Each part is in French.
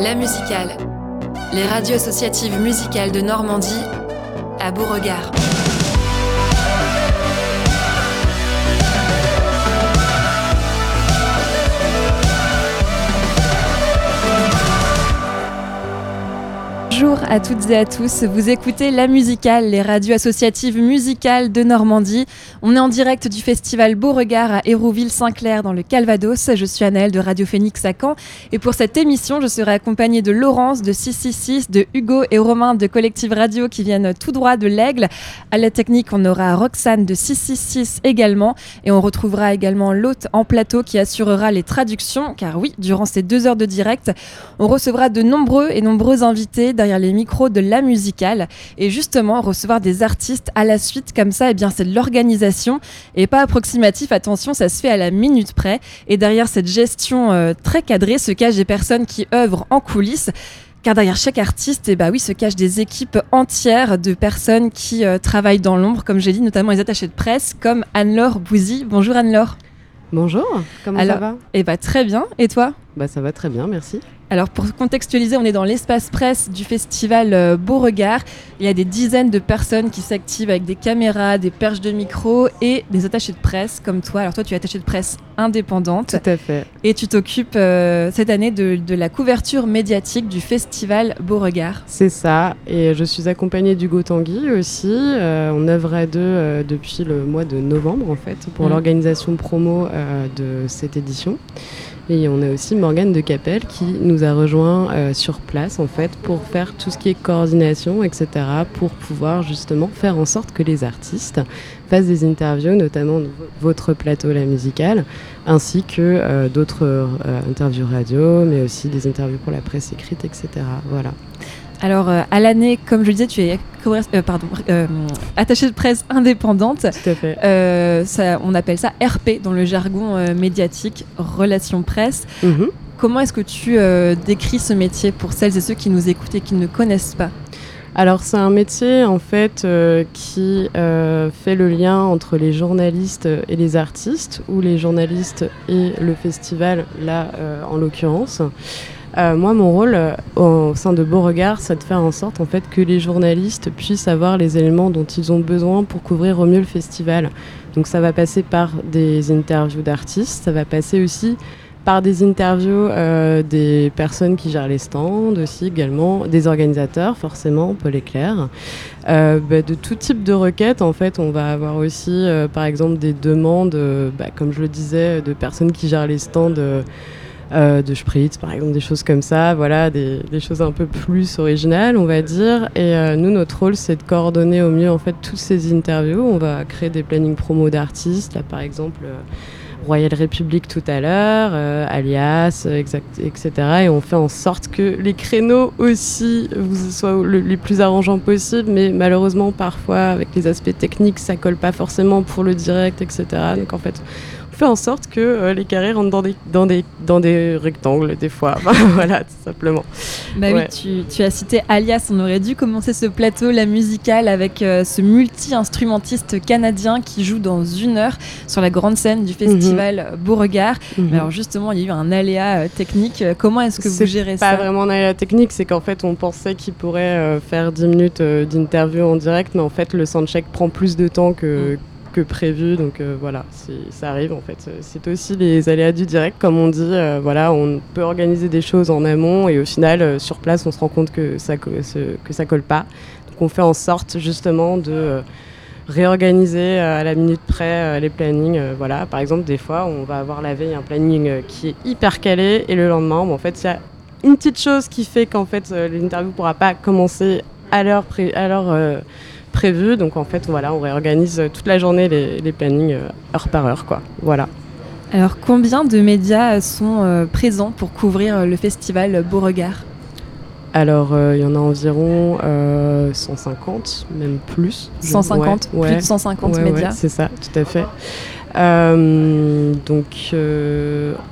La musicale. Les radios associatives musicales de Normandie à Beauregard. Bonjour à toutes et à tous, vous écoutez La Musicale, les radios associatives musicales de Normandie. On est en direct du festival Beauregard à Hérouville-Saint-Clair dans le Calvados. Je suis Anaëlle de Radio Phoenix à Caen et pour cette émission, je serai accompagnée de Laurence de 666, de Hugo et Romain de Collective Radio qui viennent tout droit de l'Aigle. À la technique, on aura Roxane de 666 également et on retrouvera également l'hôte en plateau qui assurera les traductions car oui, durant ces deux heures de direct, on recevra de nombreux et nombreux invités derrière les micros de la musicale. Et justement, recevoir des artistes à la suite comme ça, et eh bien, c'est de l'organisation et pas approximatif. Attention, ça se fait à la minute près. Et derrière cette gestion euh, très cadrée se cachent des personnes qui œuvrent en coulisses. Car derrière chaque artiste, et eh bah oui, se cachent des équipes entières de personnes qui euh, travaillent dans l'ombre, comme j'ai dit, notamment les attachés de presse, comme Anne-Laure Bouzy. Bonjour Anne-Laure. Bonjour, comment ça va? Eh bah très bien, et toi? Bah ça va très bien, merci. Alors pour contextualiser, on est dans l'espace presse du festival euh, Beauregard. Il y a des dizaines de personnes qui s'activent avec des caméras, des perches de micro et des attachés de presse comme toi. Alors toi, tu es attaché de presse indépendante. Tout à fait. Et tu t'occupes euh, cette année de, la couverture médiatique du festival Beauregard. C'est ça. Et je suis accompagnée d'Hugo Tanguy aussi. Euh, on œuvre à deux depuis le mois de novembre en fait pour mmh. l'organisation promo de cette édition. Et on a aussi Morgane de Capelle qui nous a rejoint euh, sur place en fait pour faire tout ce qui est coordination, etc. pour pouvoir justement faire en sorte que les artistes fassent des interviews, notamment votre plateau La Musicale, ainsi que euh, d'autres euh, interviews radio, mais aussi des interviews pour la presse écrite, etc. Voilà. Alors, euh, à l'année, comme je le disais, tu es euh, pardon, euh, attachée de presse indépendante. Tout à fait. Ça, on appelle ça RP dans le jargon médiatique, relations presse. Mhm. Comment est-ce que tu décris ce métier pour celles et ceux qui nous écoutent et qui ne connaissent pas? Alors c'est un métier en fait qui fait le lien entre les journalistes et les artistes, ou les journalistes et le festival, là en l'occurrence. Euh, moi, mon rôle euh, au sein de Beauregard, c'est de faire en sorte en fait, que les journalistes puissent avoir les éléments dont ils ont besoin pour couvrir au mieux le festival. Donc ça va passer par des interviews d'artistes, ça va passer aussi par des interviews euh, des personnes qui gèrent les stands aussi également, des organisateurs forcément, Paul Éclair. Bah, de tout type de requêtes, en fait, on va avoir aussi par exemple des demandes, bah, comme je le disais, de personnes qui gèrent les stands euh, de spritz, par exemple, des choses comme ça, voilà, des, choses un peu plus originales, on va dire. Et euh, nous, notre rôle, c'est de coordonner au mieux en fait toutes ces interviews. On va créer des plannings promo d'artistes, là par exemple. Euh, Royal République tout à l'heure, Alias, etc. Et on fait en sorte que les créneaux aussi soient les plus arrangeants possibles, mais malheureusement parfois avec les aspects techniques ça colle pas forcément pour le direct, etc. Donc en fait fait en sorte que euh, les carrés rentrent dans des, dans des, dans des rectangles des fois. voilà, tout simplement. Bah oui, tu, tu, as cité Alias. On aurait dû commencer ce plateau, la musicale, avec euh, ce multi-instrumentiste canadien qui joue dans une heure sur la grande scène du festival mhm. Beauregard. Mhm. alors justement, il y a eu un aléa euh, technique. Comment est-ce que vous gérez ça C'est pas vraiment un aléa technique, c'est qu'en fait, on pensait qu'il pourrait faire 10 minutes d'interview en direct, mais en fait, le soundcheck prend plus de temps que, mm que prévu. Donc euh, voilà, ça arrive en fait. C'est aussi les aléas du direct, comme on dit. Euh, voilà, on peut organiser des choses en amont et au final, euh, sur place, on se rend compte que ça, que, ça colle pas. Donc on fait en sorte justement de réorganiser à la minute près les plannings. voilà, par exemple, des fois, on va avoir la veille un planning qui est hyper calé et le lendemain, en fait, il y a une petite chose qui fait qu'en fait, l'interview pourra pas commencer à l'heure à l'heure prévu. Donc en fait, voilà, on réorganise toute la journée les, plannings euh, heure par heure, quoi. Voilà. Alors combien de médias sont euh, présents pour couvrir euh, le festival Beauregard? Alors, il y en a environ 150, même plus. 150 Plus de 150 médias C'est ça, tout à fait. donc,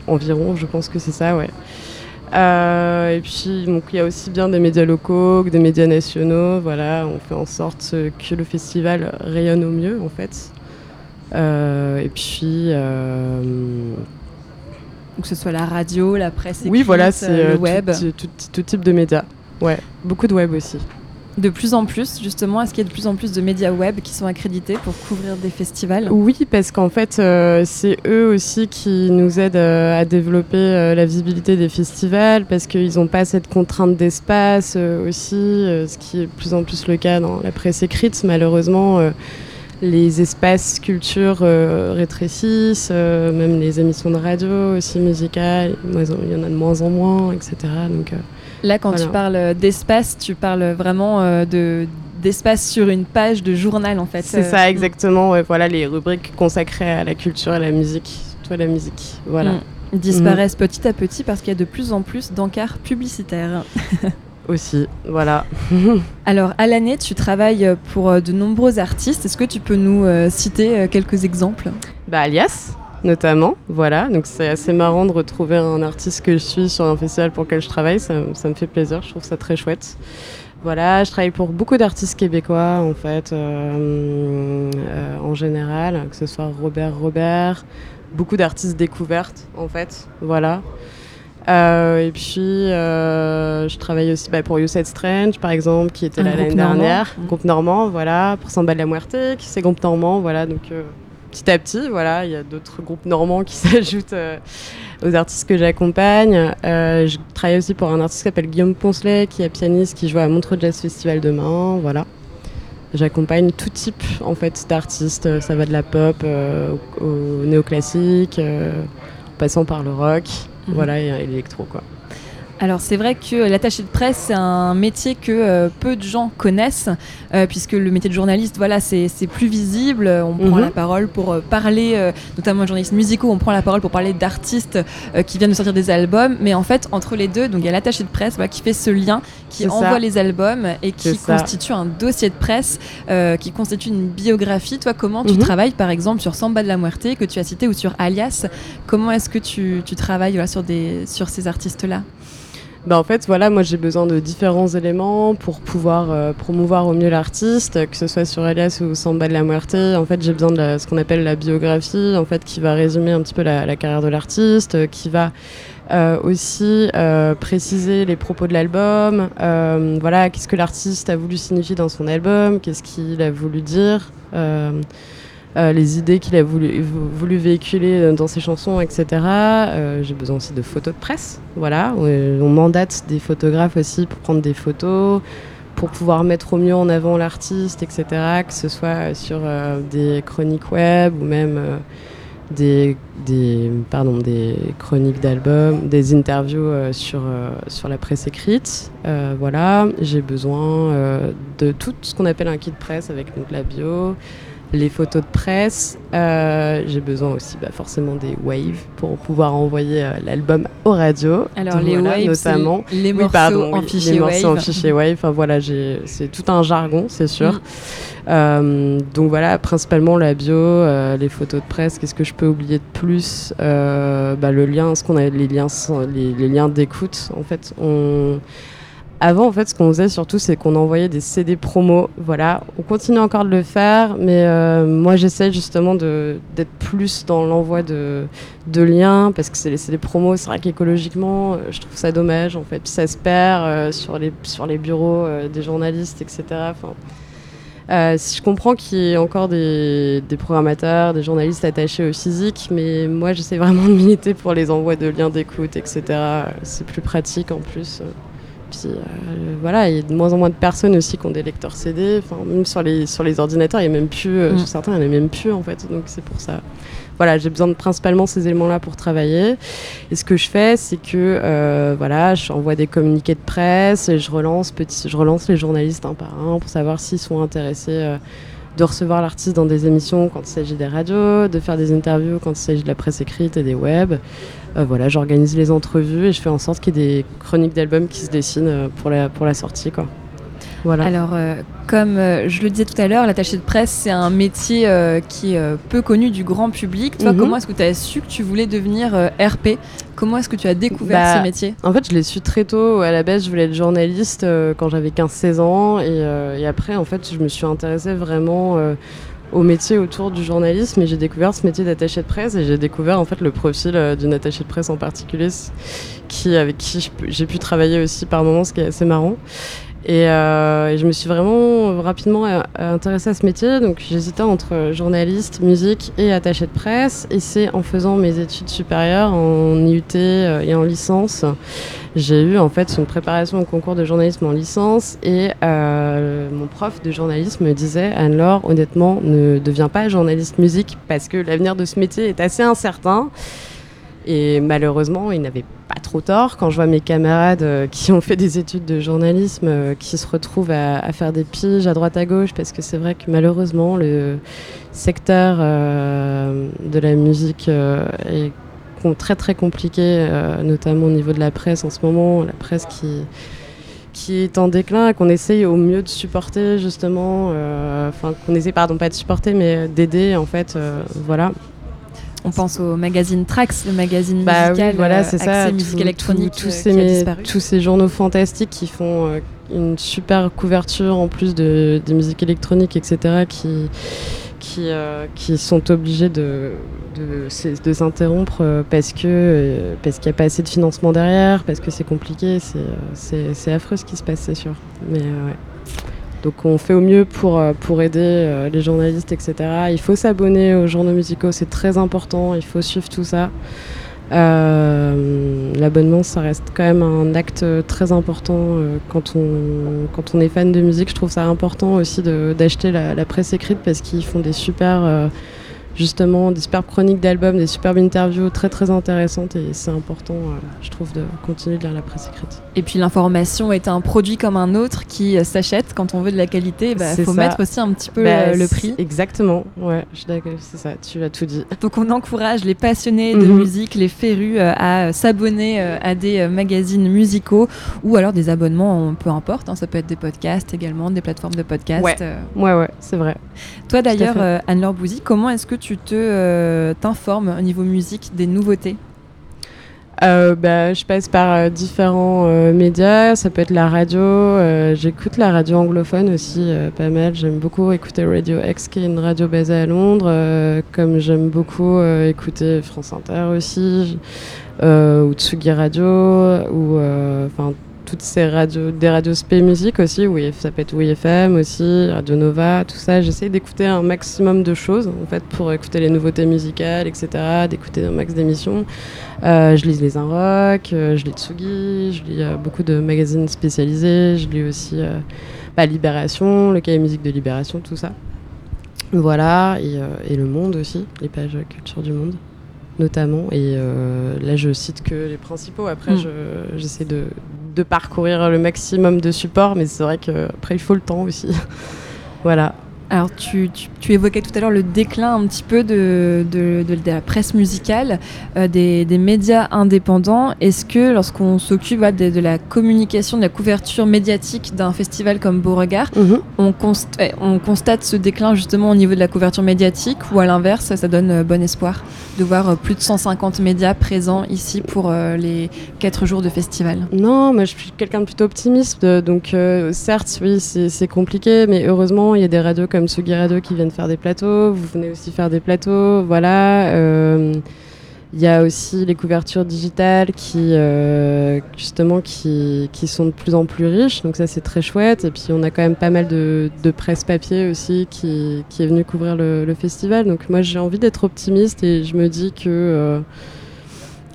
environ, je pense que c'est ça, ouais. Euh, et puis, il y a aussi bien des médias locaux que des médias nationaux. Voilà, on fait en sorte que le festival rayonne au mieux, en fait. Euh, et puis, euh, Donc, que ce soit la radio, la presse écrite, Oui, voilà, c'est le web. Tout, tout- tout type de médias. Ouais, beaucoup de web aussi. De plus en plus, justement, est-ce qu'il y a de plus en plus de médias web qui sont accrédités pour couvrir des festivals? Oui, parce qu'en fait, euh, c'est eux aussi qui nous aident euh, à développer euh, la visibilité des festivals, parce qu'ils n'ont pas cette contrainte d'espace aussi, ce qui est de plus en plus le cas dans la presse écrite. Malheureusement, les espaces culture rétrécissent, même les émissions de radio aussi musicales, il y en a de moins en moins, etc. Donc, Là, quand Voilà. tu parles d'espace, tu parles vraiment euh, de d'espace sur une page de journal, en fait. C'est Euh, ça, exactement. Ouais, voilà les rubriques consacrées à la culture et la musique. Toi, la musique. Voilà. mm, disparaissent petit à petit parce qu'il y a de plus en plus d'encarts publicitaires. Aussi, voilà. Alors, à l'année, tu travailles pour euh, de nombreux artistes. Est-ce que tu peux nous euh, citer euh, quelques exemples? Bah, Alias, notamment. Voilà. Donc, c'est assez marrant de retrouver un artiste que je suis sur un festival pour lequel je travaille. Ça, ça me fait plaisir. Je trouve ça très chouette. Voilà, je travaille pour beaucoup d'artistes québécois, en fait, euh, euh, en général, que ce soit Robert Robert, beaucoup d'artistes découvertes, en fait. Voilà. Euh, et puis, je travaille aussi bah, pour You Said Strange, par exemple, qui était là l'année dernière. Groupe normand, voilà. Pour Samba de la Muerte, qui c'est groupe normand, voilà. Donc, petit à petit, voilà, il y a d'autres groupes normands qui s'ajoutent euh, aux artistes que j'accompagne. Euh, je travaille aussi pour un artiste qui s'appelle Guillaume Poncelet, qui est pianiste, qui joue à Montreux Jazz Festival demain, voilà. J'accompagne tout type en fait d'artistes. Ça va de la pop euh, au, au néoclassique, euh, en passant par le rock, Mhm. voilà, et, et l'électro quoi. Alors c'est vrai que l'attaché de presse c'est un métier que euh, peu de gens connaissent euh, puisque le métier de journaliste voilà c'est c'est plus visible on prend Mhm. la parole pour euh, parler notamment les journalistes musicaux on prend la parole pour parler d'artistes qui viennent de sortir des albums mais en fait entre les deux donc il y a l'attaché de presse voilà, qui fait ce lien qui envoie ça. les albums et qui ça. constitue un dossier de presse qui constitue une biographie toi comment tu Mhm. travailles par exemple sur Samba de la Muerte que tu as cité ou sur Alias? Comment est-ce que tu, tu travailles voilà, sur, des, sur ces artistes là Bah, en fait, voilà, moi j'ai besoin de différents éléments pour pouvoir euh, promouvoir au mieux l'artiste, que ce soit sur Elias ou Samba de la Muerte. En fait, j'ai besoin de ce qu'on appelle la biographie, en fait, qui va résumer un petit peu la, carrière de l'artiste, euh, qui va euh, aussi préciser les propos de l'album. voilà, qu'est-ce que l'artiste a voulu signifier dans son album, qu'est-ce qu'il a voulu dire. Euh, euh, les idées qu'il a voulu, voulu véhiculer dans ses chansons, etc. Euh, J'ai besoin aussi de photos de presse. Voilà, Euh, on mandate des photographes aussi pour prendre des photos, pour pouvoir mettre au mieux en avant l'artiste, etc. Que ce soit sur euh, des chroniques web ou même euh, des, des, pardon, des chroniques d'albums, des interviews euh, sur, euh, sur la presse écrite. Euh, voilà, j'ai besoin euh, de tout ce qu'on appelle un kit presse avec donc, la bio, les photos de presse. Euh, j'ai besoin aussi bah, forcément des waves pour pouvoir envoyer euh, l'album aux radios. Alors les Voilà, waves, notamment. les Oui, morceaux pardon, en oui, fichier les morceaux wave. en fichier wave. Enfin voilà, c'est tout un jargon, c'est sûr. Mm. Euh, donc voilà, principalement la bio, les photos de presse. Qu'est-ce que je peux oublier de plus bah, Le lien, ce qu'on a, les liens, les, les liens d'écoute. En fait, on avant, en fait, ce qu'on faisait surtout, c'est qu'on envoyait des CD promo. Voilà, on continue encore de le faire, mais euh, moi, j'essaie justement d'être plus dans l'envoi de, liens, parce que c'est les CD promos. C'est vrai qu'écologiquement, euh, je trouve ça dommage, en fait. Ça se perd euh, sur, les, bureaux des journalistes, etc. Je comprends qu'il y ait encore des, des programmateurs, des journalistes attachés au physique, mais moi j'essaie vraiment de militer pour les envois de liens d'écoute, etc. C'est plus pratique en plus. Puis euh, voilà, il y a de moins en moins de personnes aussi qui ont des lecteurs CD. Enfin, même sur les, sur les ordinateurs, il n'y a même plus, euh, Mm. sur certains, il n'y en a même plus en fait. Donc c'est pour ça. Voilà, j'ai besoin de principalement ces éléments-là pour travailler. Et ce que je fais, c'est que euh, voilà, j'envoie des communiqués de presse et je relance, petit, je relance les journalistes un par un pour savoir s'ils sont intéressés euh, de recevoir l'artiste dans des émissions quand il s'agit des radios, de faire des interviews quand il s'agit de la presse écrite et des web. Euh, voilà, j'organise les entrevues et je fais en sorte qu'il y ait des chroniques d'albums qui se dessinent euh, pour la, sortie. Voilà. Alors, euh, comme euh, je le disais tout à l'heure, l'attaché de presse, c'est un métier euh, qui est peu connu du grand public. Toi, Mhm. comment est-ce que tu as su que tu voulais devenir RP Comment est-ce que tu as découvert Bah, ce métier? En fait, je l'ai su très tôt. À la base, je voulais être journaliste euh, quand j'avais 15-16 ans. Et, euh, et après, en fait, je me suis intéressée vraiment euh, au métier autour du journalisme et j'ai découvert ce métier d'attaché de presse et j'ai découvert en fait le profil d'une attachée de presse en particulier qui, avec qui j'ai pu travailler aussi par moments, ce qui est assez marrant. Euh, et, je me suis vraiment rapidement euh, intéressée à ce métier. Donc j'hésitais entre journaliste, musique et attaché de presse. Et c'est en faisant mes études supérieures en IUT euh, et en licence, j'ai eu en fait une préparation au concours de journalisme en licence. Et mon prof de journalisme me disait Anne-Laure, honnêtement, ne deviens pas journaliste musique parce que l'avenir de ce métier est assez incertain. Et malheureusement, il n'avait pas trop tort. Quand je vois mes camarades euh, qui ont fait des études de journalisme, euh, qui se retrouvent à, faire des piges à droite à gauche, parce que c'est vrai que malheureusement, le secteur euh, de la musique est très très compliqué, notamment au niveau de la presse en ce moment. La presse qui qui est en déclin, qu'on essaye au mieux de supporter justement, enfin qu'on essaie pardon pas de supporter mais d'aider en fait, voilà. On pense au magazine Trax, le magazine bah musical, voilà, euh, c'est ça, musique électronique tous, ces, tous ces journaux fantastiques qui font euh, une super couverture en plus de, des musiques électroniques, etc., qui, qui, euh, qui sont obligés de, de, de s'interrompre parce que parce qu'il n'y a pas assez de financement derrière, parce que c'est compliqué, c'est affreux ce qui se passe, c'est sûr. Mais ouais. Donc on fait au mieux pour, euh, aider euh, les journalistes, etc. Il faut s'abonner aux journaux musicaux, c'est très important, il faut suivre tout ça. Euh, l'abonnement, ça reste quand même un acte très important quand, on, est fan de musique. Je trouve ça important aussi d'acheter la, la, presse écrite parce qu'ils font des super justement des superbes chroniques d'albums, des superbes interviews très très intéressantes et c'est important, euh, je trouve, de continuer de lire la presse écrite. Et puis l'information est un produit comme un autre qui euh, s'achète quand on veut de la qualité, il bah, faut mettre aussi un petit peu bah, euh, le prix. Exactement, ouais, c'est ça, tu as tout dit. Donc on encourage les passionnés de mhm. musique, les férus à s'abonner à des magazines musicaux ou alors des abonnements, peu importe, hein, ça peut être des podcasts également, des plateformes de podcasts. Ouais, ouais, ouais c'est vrai. Toi d'ailleurs, Anne-Laure Bouzy, comment est-ce que tu tu te euh, t'informes au niveau musique des nouveautés euh, bah, je passe par euh, différents médias, ça peut être la radio, j'écoute la radio anglophone aussi pas mal, j'aime beaucoup écouter Radio X qui est une radio basée à Londres, comme j'aime beaucoup écouter France Inter aussi, ou Tsugi Radio, ou enfin toutes ces radios, des radios SP musique aussi, oui, ça peut être FM aussi, Radio Nova, tout ça. J'essaie d'écouter un maximum de choses en fait pour écouter les nouveautés musicales, etc., d'écouter un max d'émissions. Euh, je lis les Un Rock, euh, je lis Tsugi, je lis euh, beaucoup de magazines spécialisés, je lis aussi bah, Libération, le cahier musique de Libération, tout ça. Voilà, et, et Le Monde aussi, les pages culture du monde notamment. Et là, je cite que les principaux. Après, mm. j'essaie de, de parcourir le maximum de supports, mais c'est vrai qu'après, il faut le temps aussi. voilà. Alors, tu, tu, évoquais tout à l'heure le déclin un petit peu de, de, la presse musicale, euh, des, des, médias indépendants. Est-ce que lorsqu'on s'occupe de, la communication, de la couverture médiatique d'un festival comme Beauregard, mhm. on, eh, on, constate ce déclin justement au niveau de la couverture médiatique ou à l'inverse, ça donne euh, bon espoir de voir euh, plus de 150 médias présents ici pour les 4 jours de festival? Non, moi je suis quelqu'un de plutôt optimiste. Donc, certes, oui, c'est compliqué, mais heureusement, il y a des radios comme comme Sugi Radio qui viennent faire des plateaux. Vous venez aussi faire des plateaux. Voilà. Euh, il y a aussi les couvertures digitales qui, euh, justement, qui, qui, sont de plus en plus riches. Donc ça, c'est très chouette. Et puis, on a quand même pas mal de, de presse papier aussi qui, qui est venu couvrir le, festival. Donc moi, j'ai envie d'être optimiste et je me dis que... Euh,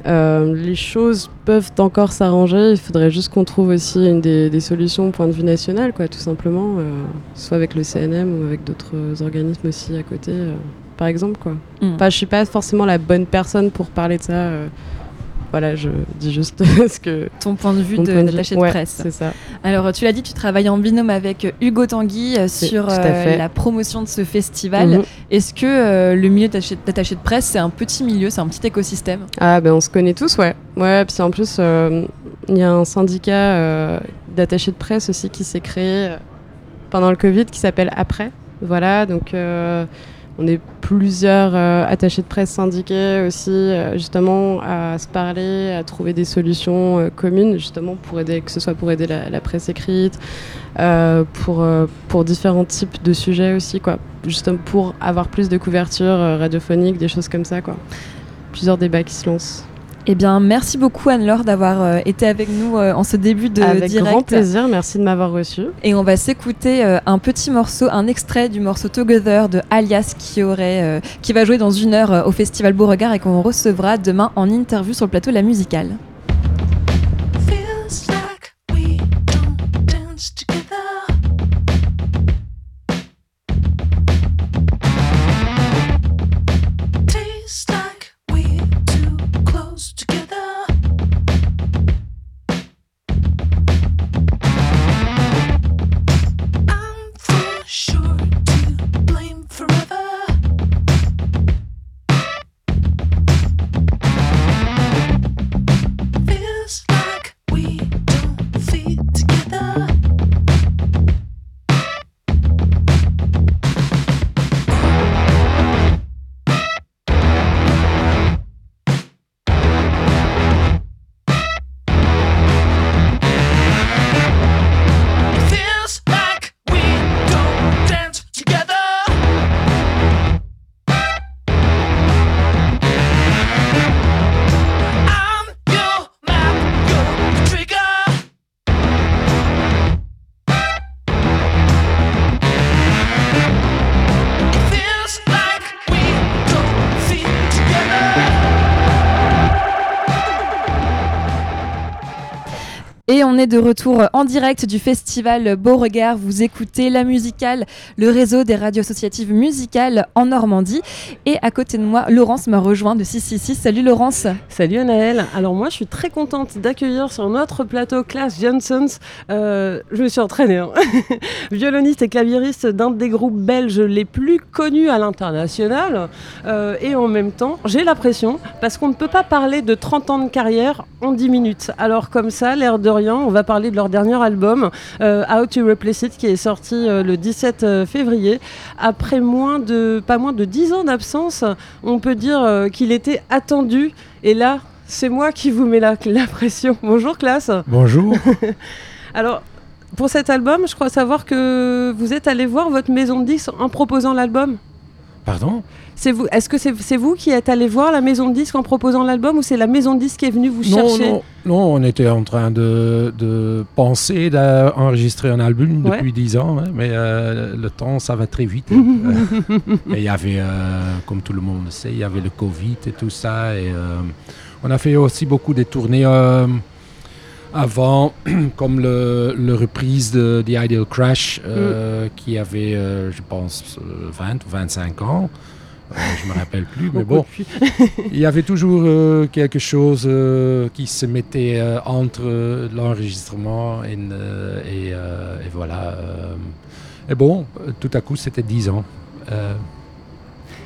euh, les choses peuvent encore s'arranger. Il faudrait juste qu'on trouve aussi une des, solutions au point de vue national, quoi, tout simplement, euh, soit avec le CNM ou avec d'autres organismes aussi à côté, euh, par exemple. Quoi. Mm. Enfin, je suis pas forcément la bonne personne pour parler de ça voilà, je dis juste ce que. Ton point de vue d'attaché de, de, presse. C'est ça. Alors, tu l'as dit, tu travailles en binôme avec Hugo Tanguy euh, sur euh, la promotion de ce festival. Mhm. Est-ce que euh, le milieu d'attaché de presse, c'est un petit milieu, c'est un petit écosystème? Ah, ben on se connaît tous, ouais. Ouais, puis en plus, il y a un syndicat d'attachés de presse aussi qui s'est créé pendant le Covid qui s'appelle Après. Voilà, donc on est plusieurs attachés de presse syndiqués aussi, justement, à se parler, à trouver des solutions communes, justement, pour aider, que ce soit pour aider la, presse écrite, pour, pour différents types de sujets aussi, quoi. Justement, pour avoir plus de couverture radiophonique, des choses comme ça, quoi. Plusieurs débats qui se lancent. Eh bien, merci beaucoup Anne-Laure d'avoir euh, été avec nous euh, en ce début de avec direct. Avec grand plaisir, merci de m'avoir reçu. Et on va s'écouter euh, un petit morceau, un extrait du morceau Together de Alias qui, aurait, qui va jouer dans une heure au Festival Beauregard et qu'on recevra demain en interview sur le plateau La Musicale. On est de retour en direct du festival Beauregard. Vous écoutez la musicale, le réseau des radios associatives musicales en Normandie. Et à côté de moi, Laurence m'a rejoint de 666. Salut Laurence. Salut Anaëlle. Alors moi, je suis très contente d'accueillir sur notre plateau Class Johnsons. Euh, je me suis entraînée. Hein. Violoniste et claviériste d'un des groupes belges les plus connus à l'international. Euh, et en même temps, j'ai la pression parce qu'on ne peut pas parler de 30 ans de carrière en 10 minutes. Alors comme ça, l'air de rien, on va parler de leur dernier album, euh, How to Replace It, qui est sorti euh, le 17 euh, février. Après moins de, pas moins de 10 ans d'absence, on peut dire qu'il était attendu. Et là, c'est moi qui vous mets la, la pression. Bonjour classe. Bonjour. Alors, pour cet album, je crois savoir que vous êtes allé voir votre maison de disques en proposant l'album. Pardon vous, est-ce que c'est, vous qui êtes allé voir la maison de disques en proposant l'album ou c'est la maison de disques qui est venue vous chercher non, non, on était en train de, penser d'enregistrer un album depuis dix ans, hein, mais euh, le temps, ça va très vite. et il y avait, euh, comme tout le monde sait, il y avait le Covid et tout ça. Et euh, on a fait aussi beaucoup de tournées avant, comme le, reprise de The Ideal Crash, mm. qui avait, je pense, 20 ou 25 ans. Je je me rappelle plus, mais bon, il y avait toujours euh, quelque chose euh, qui se mettait euh, entre l'enregistrement et, et, voilà. et bon, tout à coup, c'était 10 ans.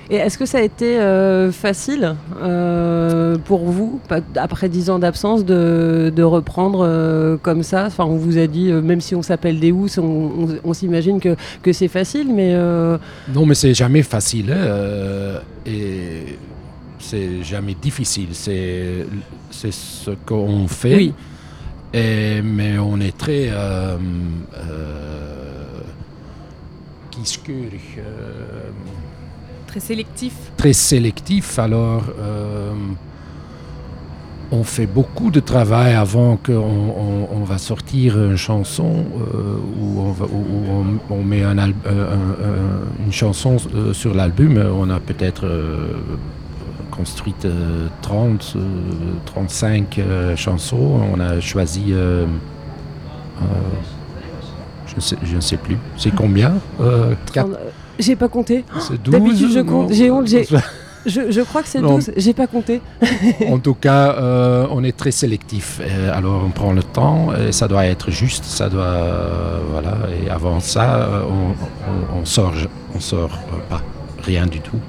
Et est-ce que ça a été euh, facile euh, pour vous, après dix ans d'absence, de, reprendre euh, comme ça? Enfin, on vous a dit, même si on s'appelle des on, on, s'imagine que, que c'est facile, mais... Non, mais c'est jamais facile. Hein, et c'est jamais difficile. C'est ce qu'on fait. Oui. Et, mais on est très... Très sélectif. Très sélectif. Alors, euh, on fait beaucoup de travail avant qu'on on, va sortir une chanson euh, ou, on, met un euh, une chanson sur l'album. On a peut-être construit 30, 35 chansons. On a choisi... je ne sais, plus. C'est combien j'ai pas compté. D'habitude, je compte. J'ai honte. Je, je, crois que c'est 12, j'ai pas compté. en tout cas, euh, on est très sélectif. Euh, alors on prend le temps, et ça doit être juste, ça doit. Euh, voilà, et avant ça, on, on, sort, on sort pas, rien du tout.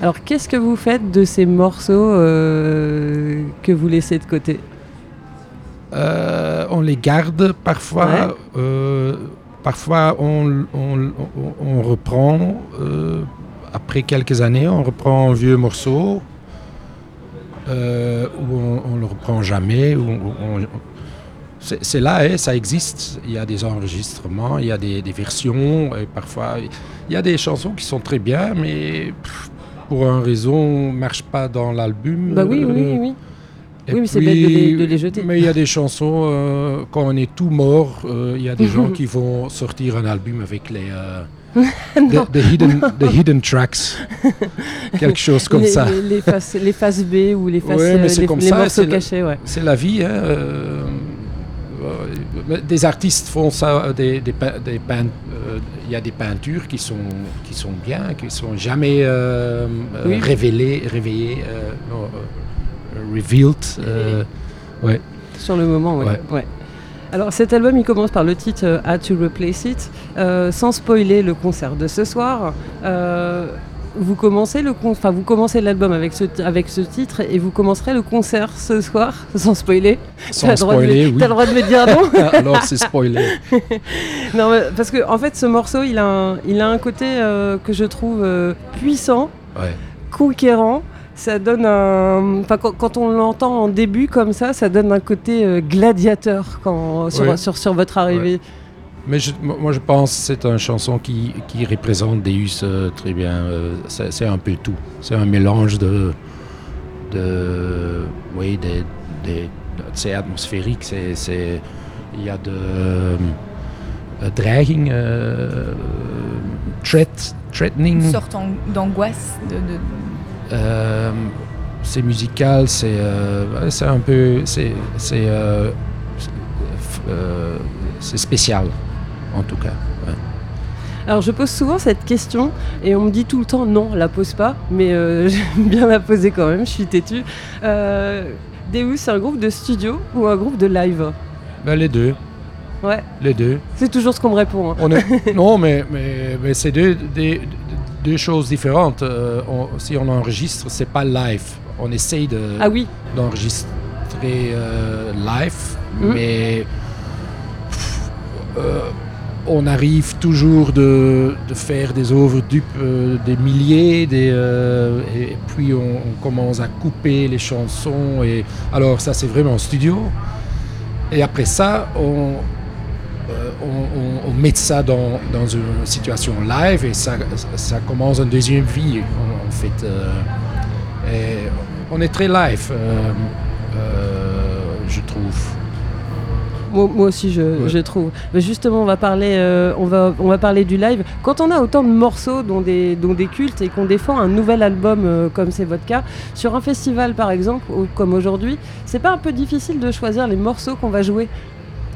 Alors qu'est-ce que vous faites de ces morceaux que vous laissez de côté? On les garde parfois. Parfois, on, reprend. Euh, après quelques années, on reprend un vieux morceau euh, où on ne le reprend jamais. c'est là, hein, ça existe. Il y a des enregistrements, il y a des, versions, parfois il y a des chansons qui sont très bien, mais pour un raison, ne marchent pas dans l'album. Bah oui, oui, oui. Oui, mais c'est bête de les, jeter. Mais il y a des chansons, euh, quand on est tout mort, euh, il y a des gens qui vont sortir un album avec les, the, hidden, the hidden tracks. Quelque chose comme ça. Les, faces, les, faces, B ou les faces euh, les, comme ça, morceaux cachés. Ouais. C'est la vie. Hein, euh, des artistes font ça, des, des, des il y a des peintures qui sont, qui sont bien, qui sont jamais euh, révélées, réveillées, revealed. ouais. Sur le moment, ouais. ouais. Alors cet album, il commence par le titre euh, How to Replace It. Euh, sans spoiler le concert de ce soir, euh, vous commencez le enfin, vous commencez l'album avec ce, avec ce titre et vous commencerez le concert ce soir, sans spoiler. Sans spoiler, oui. T'as le droit de me dire non Alors c'est spoilé. non, parce que en fait, ce morceau, il a un, il a un côté que je trouve puissant, conquérant ça donne un. Enfin, quand, on l'entend en début comme ça, ça donne un côté euh, gladiateur quand, sur, sur, votre arrivée. Mais moi, je pense que c'est une chanson qui, qui représente Deus euh, très bien. Euh, c'est un peu tout. C'est un mélange de. de oui, c'est atmosphérique. C'est. Il y a de. dreiging, threat, threatening. Une sorte d'angoisse. de c'est musical, c'est euh, un peu. C'est euh, c'est spécial, en tout cas. Alors je pose souvent cette question et on me dit tout le temps non, la pose pas, mais j'aime bien la poser quand même, je suis têtue. Deus, c'est un groupe de studio ou un groupe de live? Ben, Les deux. Ouais. Les deux. C'est toujours ce qu'on me répond. Hein. non, mais, mais, mais c'est deux, deux choses différentes. Euh, si on enregistre, c'est pas live. On essaye de, ah oui. d'enregistrer euh, live, hmm. mais euh, on arrive toujours de, de faire des œuvres des milliers, des, et puis on, commence à couper les chansons. Et, alors ça, c'est vraiment en studio. Et après ça, on, on, met ça dans, une situation live et ça, ça commence une deuxième vie en, fait. Euh, on est très live, euh, euh, je trouve. Moi, aussi, je, trouve. Mais justement, on va, parler, on, va, on va parler du live. Quand on a autant de morceaux, dont des, dont des cultes, et qu'on défend un nouvel album, comme c'est votre cas, sur un festival par exemple, comme aujourd'hui, c'est pas un peu difficile de choisir les morceaux qu'on va jouer?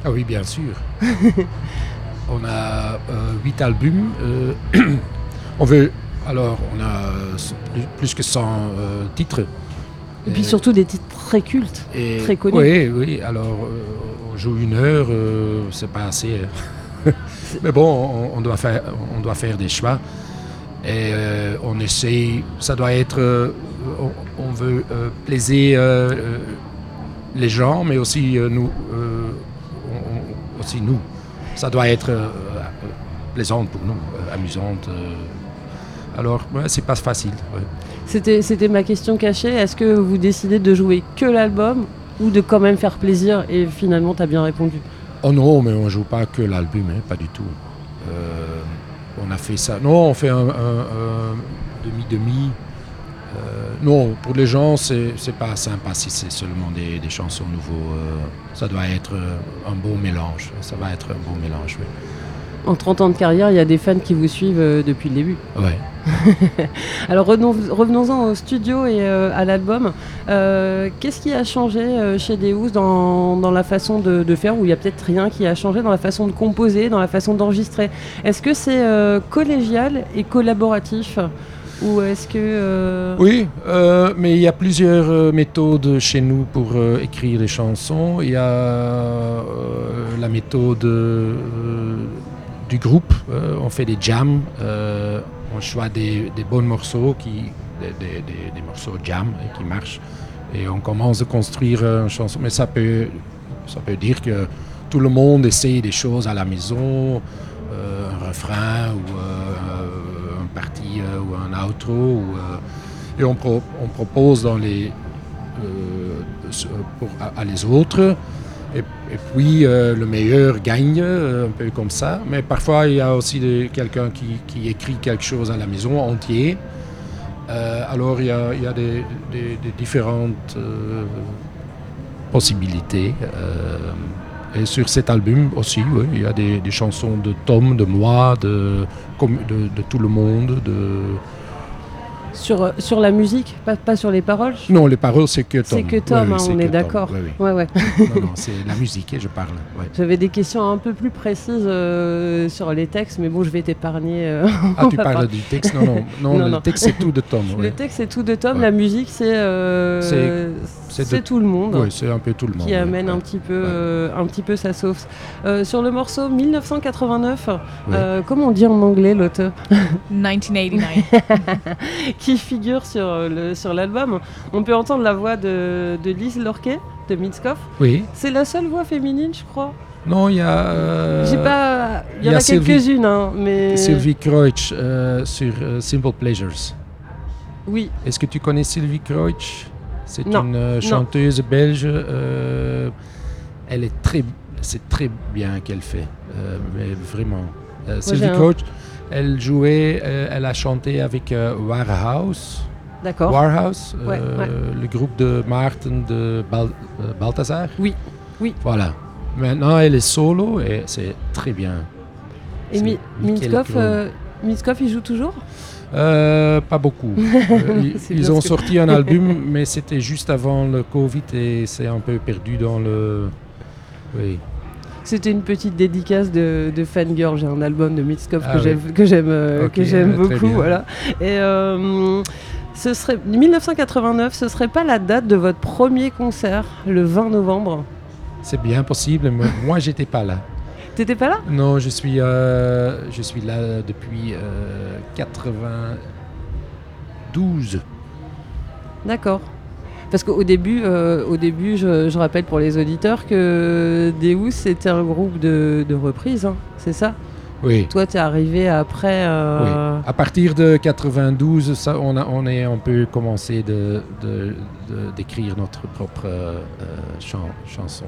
Ah oui, bien sûr. on a euh, huit albums. Euh, on veut. Alors, on a plus que 100 euh, titres. Et puis surtout des titres très cultes, très connus. Oui, oui. Alors, on joue une heure, c'est pas assez. Hein. Mais bon, on, doit faire, on doit faire des choix. Et on essaie, ça doit être, on, veut plaisir les gens, mais aussi nous, aussi nous. Ça doit être euh, plaisant pour nous, euh, amusante. Euh. alors, ouais, c'est pas facile. C'était ma question cachée. Est-ce que vous décidez de jouer que l'album ou de quand même faire plaisir Et finalement, tu as bien répondu? Oh non, mais on joue pas que l'album, hein, pas du tout. on a fait ça. Non, on fait un demi-demi. Euh, non, pour les gens, c'est pas sympa si c'est seulement des, chansons nouveaux. Euh, ça doit être euh, un beau mélange. Ça va être un beau mélange, oui. En 30 ans de carrière, il y a des fans qui vous suivent depuis le début. Ouais. Alors revenons-en au studio et à l'album. Qu'est-ce qui a changé chez Deus dans, dans, la façon de, de faire Ou il n'y a peut-être rien qui a changé dans la façon de composer, dans la façon d'enregistrer? Est-ce que c'est collégial et collaboratif? Euh, oui, euh, mais il y a plusieurs euh, méthodes chez nous pour écrire des chansons. Il y a la méthode du groupe. on fait des jams. on choisit des, bons morceaux, des, morceaux jam qui marchent. Et on commence à construire une chanson. Mais ça peut, ça peut dire que tout le monde essaye des choses à la maison, un refrain ou partie ou un outro. Ou, et on, on, propose pour, à, les autres. Et, puis le meilleur gagne, un peu comme ça. Mais parfois, il y a aussi quelqu'un qui, écrit quelque chose à la maison entier. alors, il y a, il y a des différentes possibilités. Et sur cet album aussi, il y a des, chansons de Tom, de moi, de, tout le monde, de, sur, euh, sur la musique, pas, pas sur les paroles? Non, les paroles, c'est que Tom. C'est que Tom, hein, on est d'accord. Ouais, ouais. non, non, c'est la musique, et je parle. J'avais des questions un peu plus précises euh, sur les textes, mais bon, je vais t'épargner. Euh, ah, tu parles du texte? Non, non, non, le texte, c'est tout de Tom. Le texte, c'est tout de Tom. La musique, c'est c'est tout le monde. Oui, c'est un peu tout le monde. Qui amène un, petit peu, un petit peu sa sauce. sur le morceau 1989, comment on dit en anglais l'auteur? 1989. Qui figure sur le sur l'album. On peut entendre la voix de, de Lise Lorquet de Mitskoff. Oui. C'est la seule voix féminine, je crois. Non, il y a. Euh, J'ai pas. Il y, en a, quelques-unes, hein, mais. Sylvie Kreutsch euh, sur euh, Simple Pleasures. Oui. Est-ce que tu connais Sylvie Kreutsch C'est une chanteuse belge. elle est très. C'est très bien qu'elle fait, mais vraiment. Sylvie Kreutsch. Elle jouait, euh, elle a chanté avec euh, Warhouse. D'accord. Warhouse, euh, le groupe de Martin de Balthazar. Oui, oui. Voilà. Maintenant, elle est solo et c'est très bien. Et Mitskov, il joue toujours? Pas beaucoup. ils, ont sorti un album, mais c'était juste avant le Covid et c'est un peu perdu dans le. Oui. C'était une petite dédicace de, de Fangirl. J'ai un album de Mitskov ah que j'aime euh, que j'aime beaucoup. Voilà. Et euh, ce serait 1989. Ce serait pas la date de votre premier concert, le 20 novembre? C'est bien possible, mais moi j'étais pas là. T'étais pas là? Non, je suis, euh, je suis là depuis 92. D'accord. Parce qu'au début, euh, au début je, rappelle pour les auditeurs que Deus c'était un groupe de, de reprises, hein, c'est ça? Oui. Toi, tu es arrivé après. Euh, oui. À partir de 92, ça, on, a, on, est, un peu commencé d'écrire de, notre propre euh, chanson.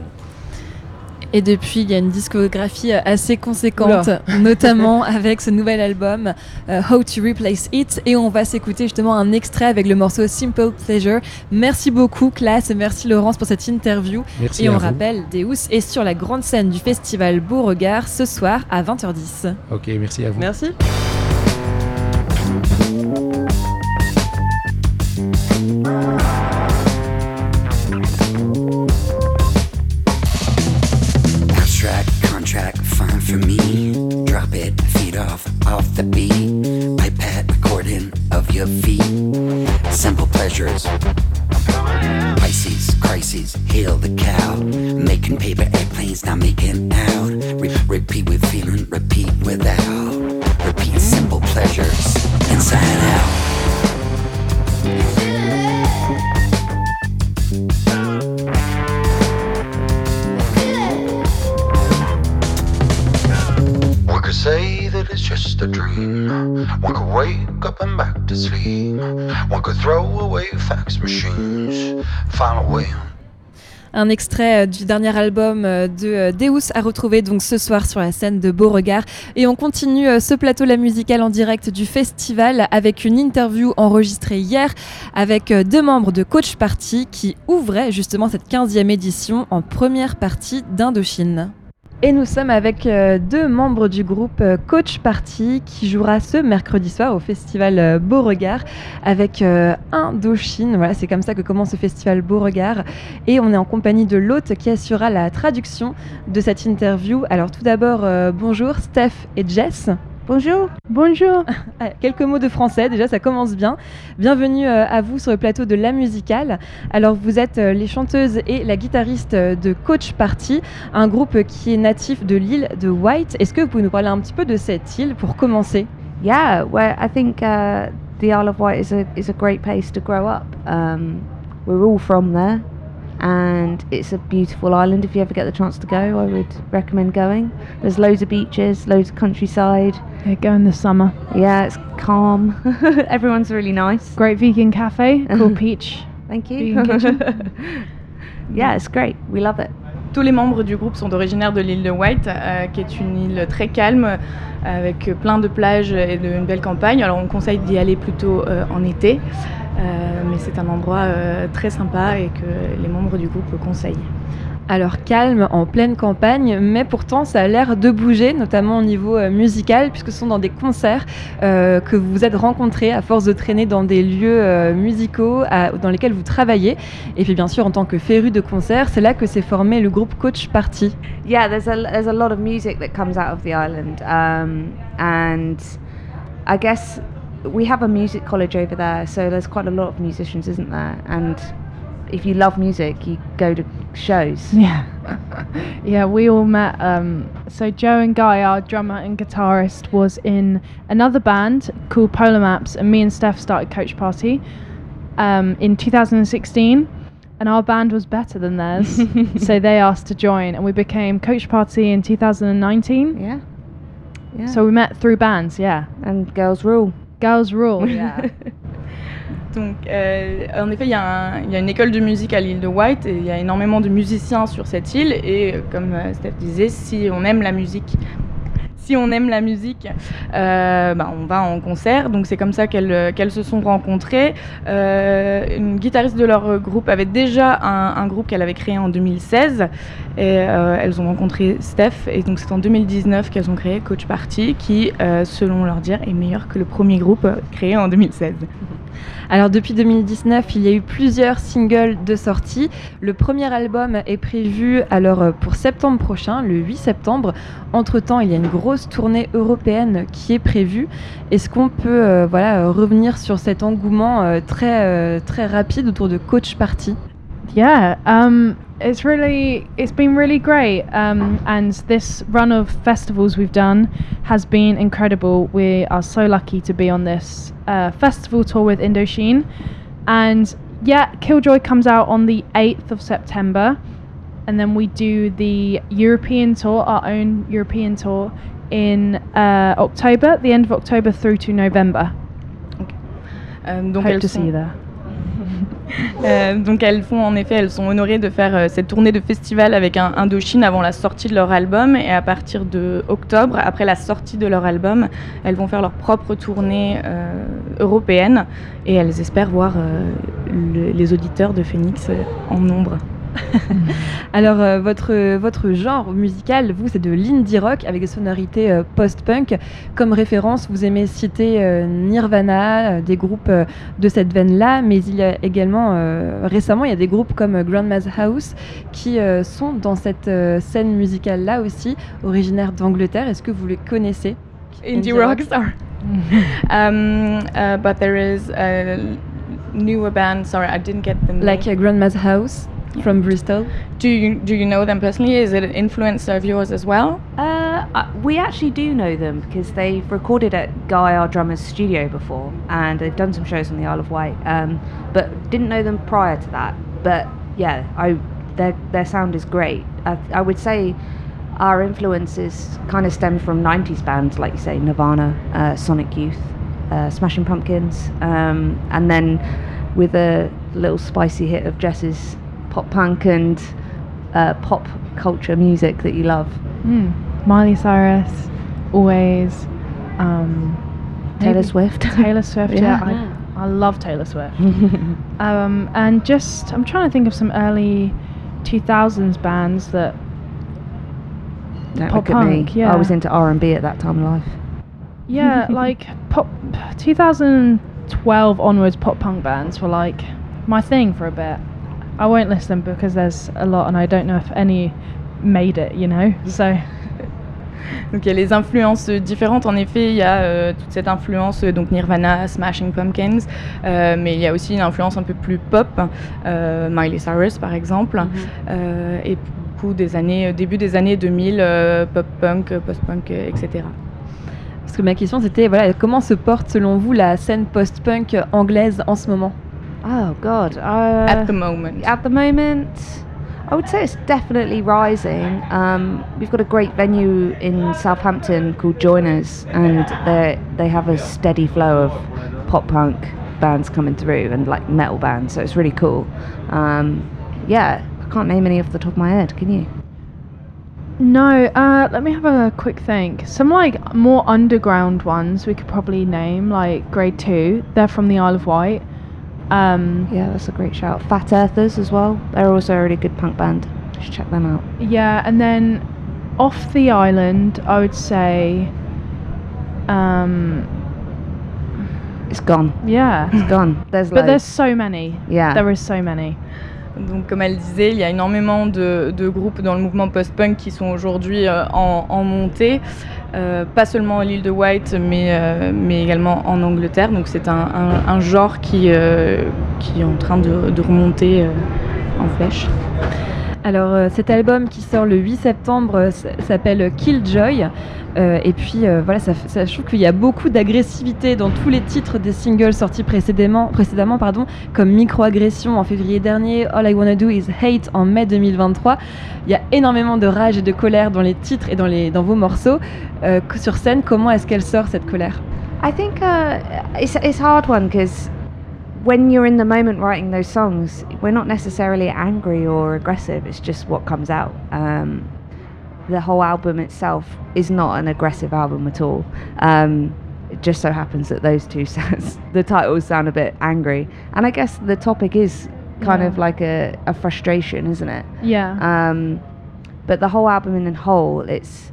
Et depuis, il y a une discographie assez conséquente, notamment avec ce nouvel album euh, How to Replace It. Et on va s'écouter justement un extrait avec le morceau Simple Pleasure. Merci beaucoup, classe, et merci Laurence pour cette interview. Merci et on vous. rappelle, Deus est sur la grande scène du festival Beauregard ce soir à 20h10. Ok, merci à vous. Merci. Fax machines. Find a way. Un extrait euh, du dernier album euh, de euh, Deus à retrouver donc ce soir sur la scène de Beauregard. Et on continue ce plateau La Musicale en direct du festival avec une interview enregistrée hier avec deux membres de Coach Party qui ouvraient justement cette 15e édition en première partie d'Indochine. Et nous sommes avec euh, deux membres du groupe euh, Coach Party qui jouera ce mercredi soir au festival euh, Beauregard avec Indochine. Voilà, c'est comme ça que commence ce festival Beauregard. Et on est en compagnie de l'hôte qui assurera la traduction de cette interview. Alors tout d'abord, bonjour Steph et Jess. Bonjour. Bonjour. Ah, quelques mots de français, déjà ça commence bien. Bienvenue euh, à vous sur le plateau de La Musicale. Alors vous êtes euh, les chanteuses et la guitariste euh, de Coach Party, un groupe qui est natif de l'île de White. Est-ce que vous pouvez nous parler un petit peu de cette île pour commencer? Yeah, well, I think uh, the Isle of Wight is a, is a great place to grow up. Um, we're all from there. And it's a beautiful island. If you ever get the chance to go, I would recommend going. There's loads of beaches, loads of countryside. Yeah, go in the summer. Yeah, it's calm. Everyone's really nice. Great vegan cafe called Peach. Thank you. Vegan kitchen. yeah, it's great. We love it. Tous les membres du groupe sont originaires de l'île de White, euh, qui est une île très calme, avec plein de plages et de, une belle campagne. Alors on conseille d'y aller plutôt euh, en été, mais c'est un endroit euh, très sympa et que les membres du groupe conseillent. Alors calme, en pleine campagne, mais pourtant ça a l'air de bouger, notamment au niveau euh, musical, puisque ce sont dans des concerts euh, que vous vous êtes rencontrés à force de traîner dans des lieux euh, musicaux à- dans lesquels vous travaillez. Et puis bien sûr, en tant que féru de concerts, c'est là que s'est formé le groupe Coach Party. Yeah, there's a there's a lot of music that comes out of the island, um, and I guess we have a music college over there, so there's quite a lot of musicians, isn't there? And if you love music, you go to shows. Yeah. yeah, we all met. Um, so Joe and Guy, our drummer and guitarist, was in another band called Polar Maps, and me and Steph started Coach Party um, in 2016. And our band was better than theirs, so they asked to join, and we became Coach Party in 2019. Yeah. Yeah. So we met through bands, yeah. and girls rule. Girls rule, yeah. Donc, euh, en effet, il y, y a une école de musique à l'île de White et il y a énormément de musiciens sur cette île. Et euh, comme euh, Steph disait, si on aime la musique, si on aime la musique, euh, bah, on va en concert. Donc c'est comme ça qu'elles euh, se sont rencontrées. Euh, une guitariste de leur groupe avait déjà un, groupe qu'elle avait créé en 2016 et elles ont rencontré Steph. Et donc c'est en 2019 qu'elles ont créé Coach Party, qui, selon leur dire, est meilleur que le premier groupe créé en 2016. Alors depuis 2019, il y a eu plusieurs singles de sortie. Le premier album est prévu alors pour septembre prochain, le 8 septembre. Entre-temps, il y a une grosse tournée européenne qui est prévue. Est-ce qu'on peut euh, voilà, euh, revenir sur cet engouement euh, très, très rapide autour de Coach Party? Yeah, um, it's really it's been really great, um, and this run of festivals we've done has been incredible. We are so lucky to be on this uh, festival tour with Indochine, and yeah, Killjoy comes out on the eighth of September, and then we do the European tour, our own European tour, in uh, October, the end of October through to November. Euh, donc Hope elles to sont- see you there. Euh, donc elles font en effet, elles sont honorées de faire euh, cette tournée de festival avec un Indochine avant la sortie de leur album et à partir de octobre, après la sortie de leur album, elles vont faire leur propre tournée euh, européenne et elles espèrent voir le- les auditeurs de Phoenix en nombre. Alors euh, votre, votre genre musical, vous, c'est de l'indie rock avec des sonorités euh, post-punk. Comme référence, vous aimez citer euh, Nirvana, des groupes de cette veine-là, mais il y a également, récemment, il y a des groupes comme Grandma's House qui sont dans cette scène musicale-là aussi, originaires d'Angleterre. Est-ce que vous les connaissez? Indie rock star. um, uh, but there is a newer band. Sorry, I didn't get the name. Like uh, Grandma's House? From Bristol do you do you know them personally? Is it an influencer of yours as well? Uh, uh, we actually do know them because they've recorded at Guy, our drummer's studio before, and they've done some shows on the Isle of Wight. Um, but didn't know them prior to that. But yeah, I their their sound is great. I, I would say our influences kind of stem from '90s bands, like you say, Nirvana, uh, Sonic Youth, uh, Smashing Pumpkins, um, and then with a little spicy hit of Jess's pop punk and uh, pop culture music that you love. Mm. Miley Cyrus, always. Um, Taylor Swift. Taylor Swift, yeah. Yeah. I, I love Taylor Swift. um, and just, I'm trying to think of some early 2000s bands that. Don't pop look at me. punk, yeah. I was into R and B at that time of life. Yeah, like pop. 2012 onwards, pop punk bands were like my thing for a bit. I won't list them because there's a lot, and I don't know if any made it. You know, so Donc il y a les influences différentes. En effet, il y a euh, toute cette influence euh, donc Nirvana, Smashing Pumpkins, euh, mais il y a aussi une influence un peu plus pop, euh, Miley Cyrus par exemple, euh, et beaucoup des années, début des années 2000, euh, pop punk, post punk, etc. Parce que ma question c'était voilà, comment se porte selon vous la scène post-punk anglaise en ce moment? Oh God. Uh, at the moment? At the moment, I would say it's definitely rising. Um, we've got a great venue in Southampton called Joiners, and they they have a steady flow of pop punk bands coming through and like metal bands, so it's really cool. Um, yeah, I can't name any off the top of my head. Can you? No, uh, let me have a quick think. Some like more underground ones we could probably name, like Grade Two. They're from the Isle of Wight. Um, Yeah, that's a great shout. Fat Earthers as well. They're also a really good punk band. You should check them out. yeah, and then off the island, I would say, um, It's gone. yeah. It's gone. There's But there's so many. Yeah. There is so many. Donc, comme elle disait, il y a énormément de, de groupes dans le mouvement post-punk qui sont aujourd'hui euh, en, en montée, pas seulement à l'île de White, mais, euh, mais également en Angleterre. Donc, c'est un, un- un genre qui, euh, qui est en train de, de remonter euh, en flèche. Alors euh, cet album qui sort le 8 septembre euh, s'appelle Killjoy. Euh, et puis voilà, ça, ça- je trouve qu'il y a beaucoup d'agressivité dans tous les titres des singles sortis précédemment, précédemment pardon, comme Microagression en février dernier, All I Wanna Do Is Hate en mai 2023. Il y a énormément de rage et de colère dans les titres et dans, les, dans vos morceaux. Sur scène, comment est-ce qu'elle sort cette colère? I think uh, it's it's hard one because when you're in the moment writing those songs, we're not necessarily angry or aggressive. It's just what comes out. Um, the whole album itself is not an aggressive album at all. Um, it just so happens that those two sounds, the titles sound a bit angry, and I guess the topic is kind Yeah. of like a, a frustration, isn't it? Yeah. Um, but the whole album in a whole, it's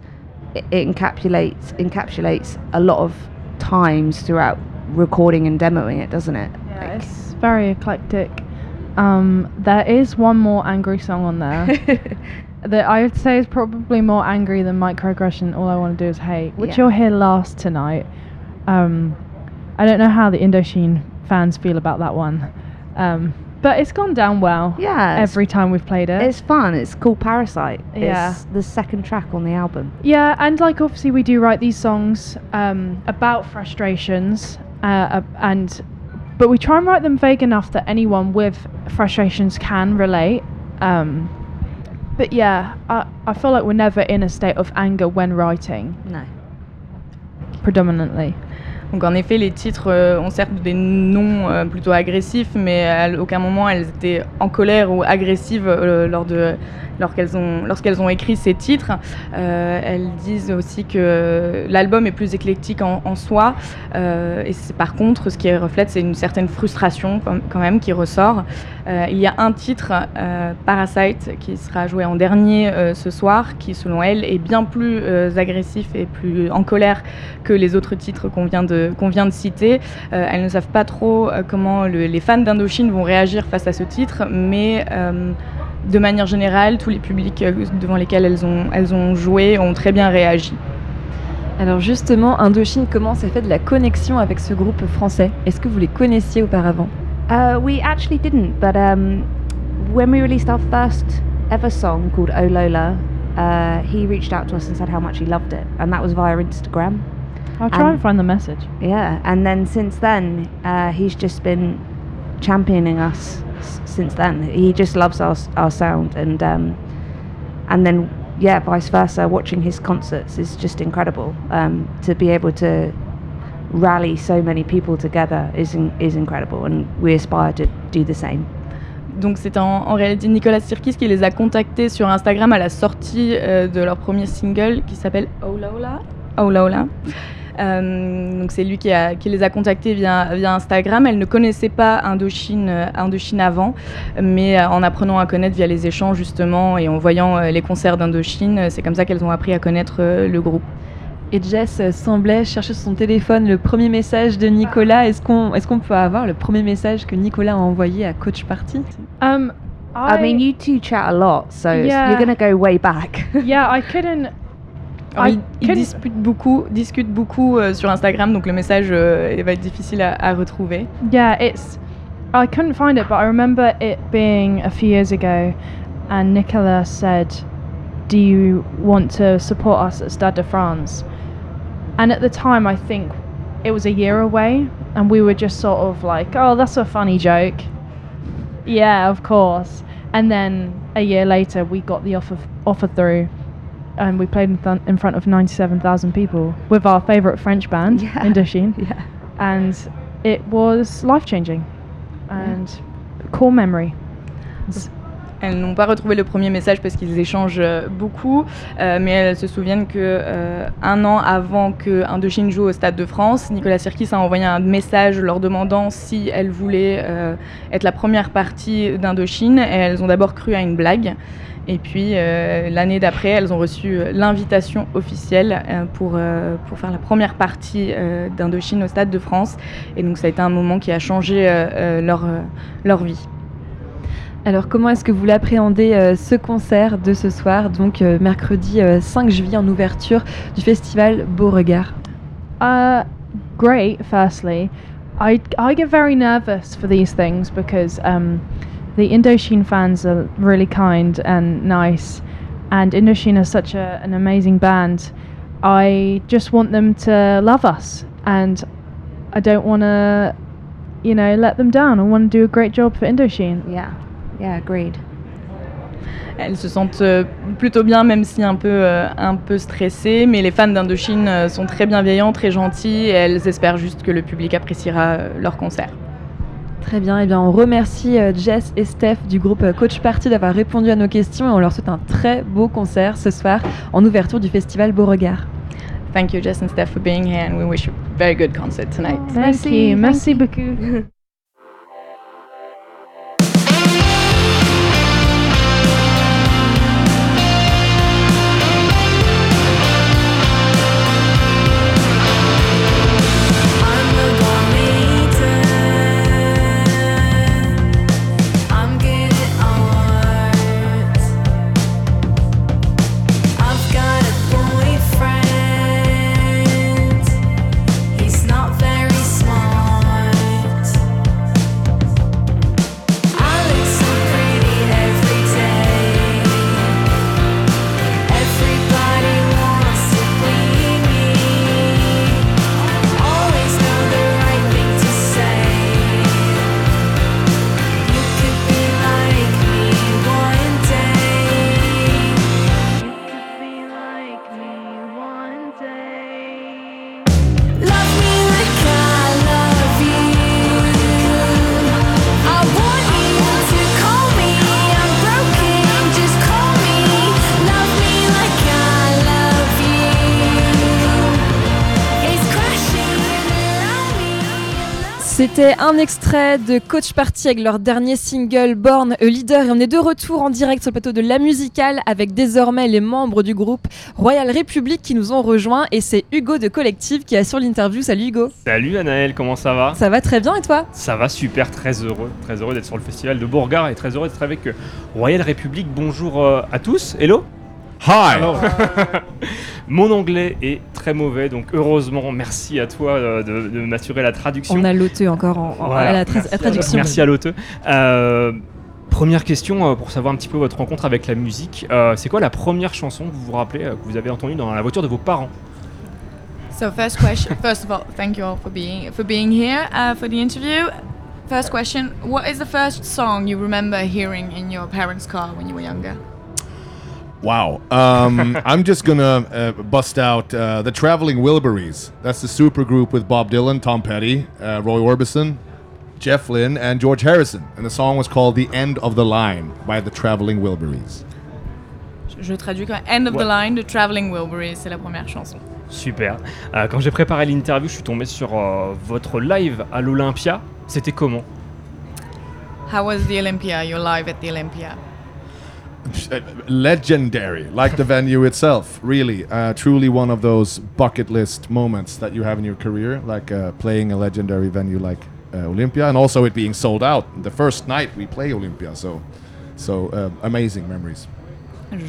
it, it encapsulates encapsulates a lot of times throughout recording and demoing it, doesn't it? Yeah, it's very eclectic. Um, there is one more angry song on there that I would say is probably more angry than Microaggression. All I want to do is hate, which Yeah. you'll hear last tonight. Um, I don't know how the Indochine fans feel about that one, um, but it's gone down well yeah, every time we've played it. it's fun. It's called Parasite. Yeah. It's the second track on the album. Yeah, and like obviously we do write these songs um, about frustrations, uh, uh, and but we try and write them vague enough that anyone with frustrations can relate. Um, but yeah, I, I feel like we're never in a state of anger when writing, No. predominantly. Donc en effet, les titres euh, ont certes des noms euh, plutôt agressifs, mais à aucun moment elles étaient en colère ou agressives euh, lors de lorsqu'elles ont, lorsqu'elles ont écrit ces titres. Elles disent aussi que l'album est plus éclectique en, soi, et c'est par contre ce qui reflète, c'est une certaine frustration quand même qui ressort. Il y a un titre, Parasite, qui sera joué en dernier ce soir, qui selon elle est bien plus agressif et plus en colère que les autres titres qu'on vient de, qu'on vient de citer. Euh, elles ne savent pas trop euh, comment le- les fans d'Indochine vont réagir face à ce titre, mais euh, de manière générale, tous les publics devant lesquels elles ont, elles ont joué ont très bien réagi. Alors justement, Indochine, comment s'est fait de la connexion avec ce groupe français? Est-ce que vous les connaissiez auparavant? Uh, we actually didn't, but um, when we released our first ever song called Oh Lola, uh, he reached out to us and said how much he loved it, and that was via Instagram. I'll try Um, and find the message. Yeah, and then since then, uh, he's just been championing us. s- Since then, he just loves our our sound, and um, and then yeah, vice versa. Watching his concerts is just incredible. Um, to be able to rally so many people together is in, is incredible, and we aspire to do the same. Donc c'est en, en réalité Nicolas Sirkis qui les a contactés sur Instagram à la sortie euh, de leur premier single qui s'appelle Oh Lola. Oh Lola. Euh, donc c'est lui qui, a- qui les a contactés via, via Instagram. Elle ne connaissait pas Indochine, euh, Indochine avant, mais euh, en apprenant à connaître via les échanges justement et en voyant les concerts d'Indochine, c'est comme ça qu'elles ont appris à connaître le groupe. Et Jess semblait chercher sur son téléphone le premier message de Nicolas. Est-ce qu'on est qu'on peut avoir le premier message que Nicolas a envoyé à Coach Party? Um, I, mean, you two chat a lot, so Yeah. you're gonna go way back. yeah, I couldn't. Ah Alors, I ils, ils couldn't- disputent beaucoup, discutent beaucoup euh, sur Instagram, donc le message euh, il va être difficile à, à retrouver. Yeah, it's. I couldn't find it, but I remember it being a few years ago, and Nicola said, "Do you want to support us at Stade de France?" And at the time, I think it was a year away, and we were just sort of like, "Oh, that's a funny joke." Yeah, of course. And then a year later, we got the offer offer through, and we played in, th- in front of ninety-seven thousand people with our favorite French band, Yeah. Indochine, Yeah. and it was life changing, and core memory. Elles n'ont pas retrouvé le premier message parce qu'ils échangent euh, beaucoup, euh, mais elles se souviennent que euh, un an avant que Indochine joue au Stade de France, Nicolas Sirkis a envoyé un message leur demandant si elles voulaient euh, être la première partie d'Indochine. Et elles ont d'abord cru à une blague. Et puis euh, l'année d'après, elles ont reçu euh, l'invitation officielle euh, pour, euh, pour faire la première partie euh, d'Indochine au Stade de France. Et donc ça a été un moment qui a changé leur, leur vie. Alors comment est-ce que vous l'appréhendez euh, ce concert de ce soir, donc euh, mercredi euh, 5 juillet en ouverture du festival Beauregard? Uh, great. Firstly, I I get very nervous for these things because um, the Indochine fans are really kind and nice, and Indochine is such a, an amazing band. I just want them to love us, and I don't want to, you know, let them down. I want to do a great job for Indochine. Yeah. Yeah, agreed. Elles se sentent euh, plutôt bien, même si un peu, euh, un peu stressées. Mais les fans d'Indochine euh, sont très bienveillants, très gentils. Et elles espèrent juste que le public appréciera leur concert. Très bien, et bien on remercie euh, Jess et Steph du groupe euh, Coach Party d'avoir répondu à nos questions et on leur souhaite un très beau concert ce soir en ouverture du festival Beauregard. Thank you, Jess and Steph, for being here. And we wish you a very good concert tonight. Thank you. Merci beaucoup. C'était un extrait de Coach Party avec leur dernier single Born a Leader. Et on est de retour en direct sur le plateau de La Musicale avec désormais les membres du groupe Royal Republic qui nous ont rejoints. Et c'est Hugo de Collective qui assure l'interview. Salut Hugo. Salut Anaël, comment ça va? Ça va très bien et toi? Ça va super, très heureux, très heureux d'être sur le festival de Beauregard et très heureux d'être avec Royal République. Bonjour euh, à tous, hello? Hi. Mon anglais est très mauvais, donc heureusement, merci à toi euh, de, de m'assurer la traduction. On a l'auteur encore en, en- Voilà, à la, tra- merci la traduction. Merci à l'auteur. Euh, première question euh, pour savoir un petit peu votre rencontre avec la musique. Euh, c'est quoi la première chanson que vous vous rappelez, que vous avez entendue dans la voiture de vos parents? So first question, first of all, thank you all for being for being here uh, for the interview. First question: What is the first song you remember hearing in your parents' car when you were younger? Wow. Um, I'm just gonna uh, bust out uh, the Traveling Wilburys. That's the super group with Bob Dylan, Tom Petty, uh, Roy Orbison, Jeff Lynne, and George Harrison. And the song was called "The End of the Line" by the Traveling Wilburys. Je, je traduis quand même. End of the Ouais. line, The Traveling Wilburys, c'est la première chanson. Super. Euh, quand j'ai préparé l'interview, je suis tombé sur euh, votre live à l'Olympia. C'était comment How was the Olympia? Your live at the Olympia? Legendary, like the venue itself. Really, uh, truly one of those bucket list moments that you have in your career, like uh, playing a legendary venue like uh, Olympia, and also it being sold out the first night we play Olympia. So, so uh, amazing memories.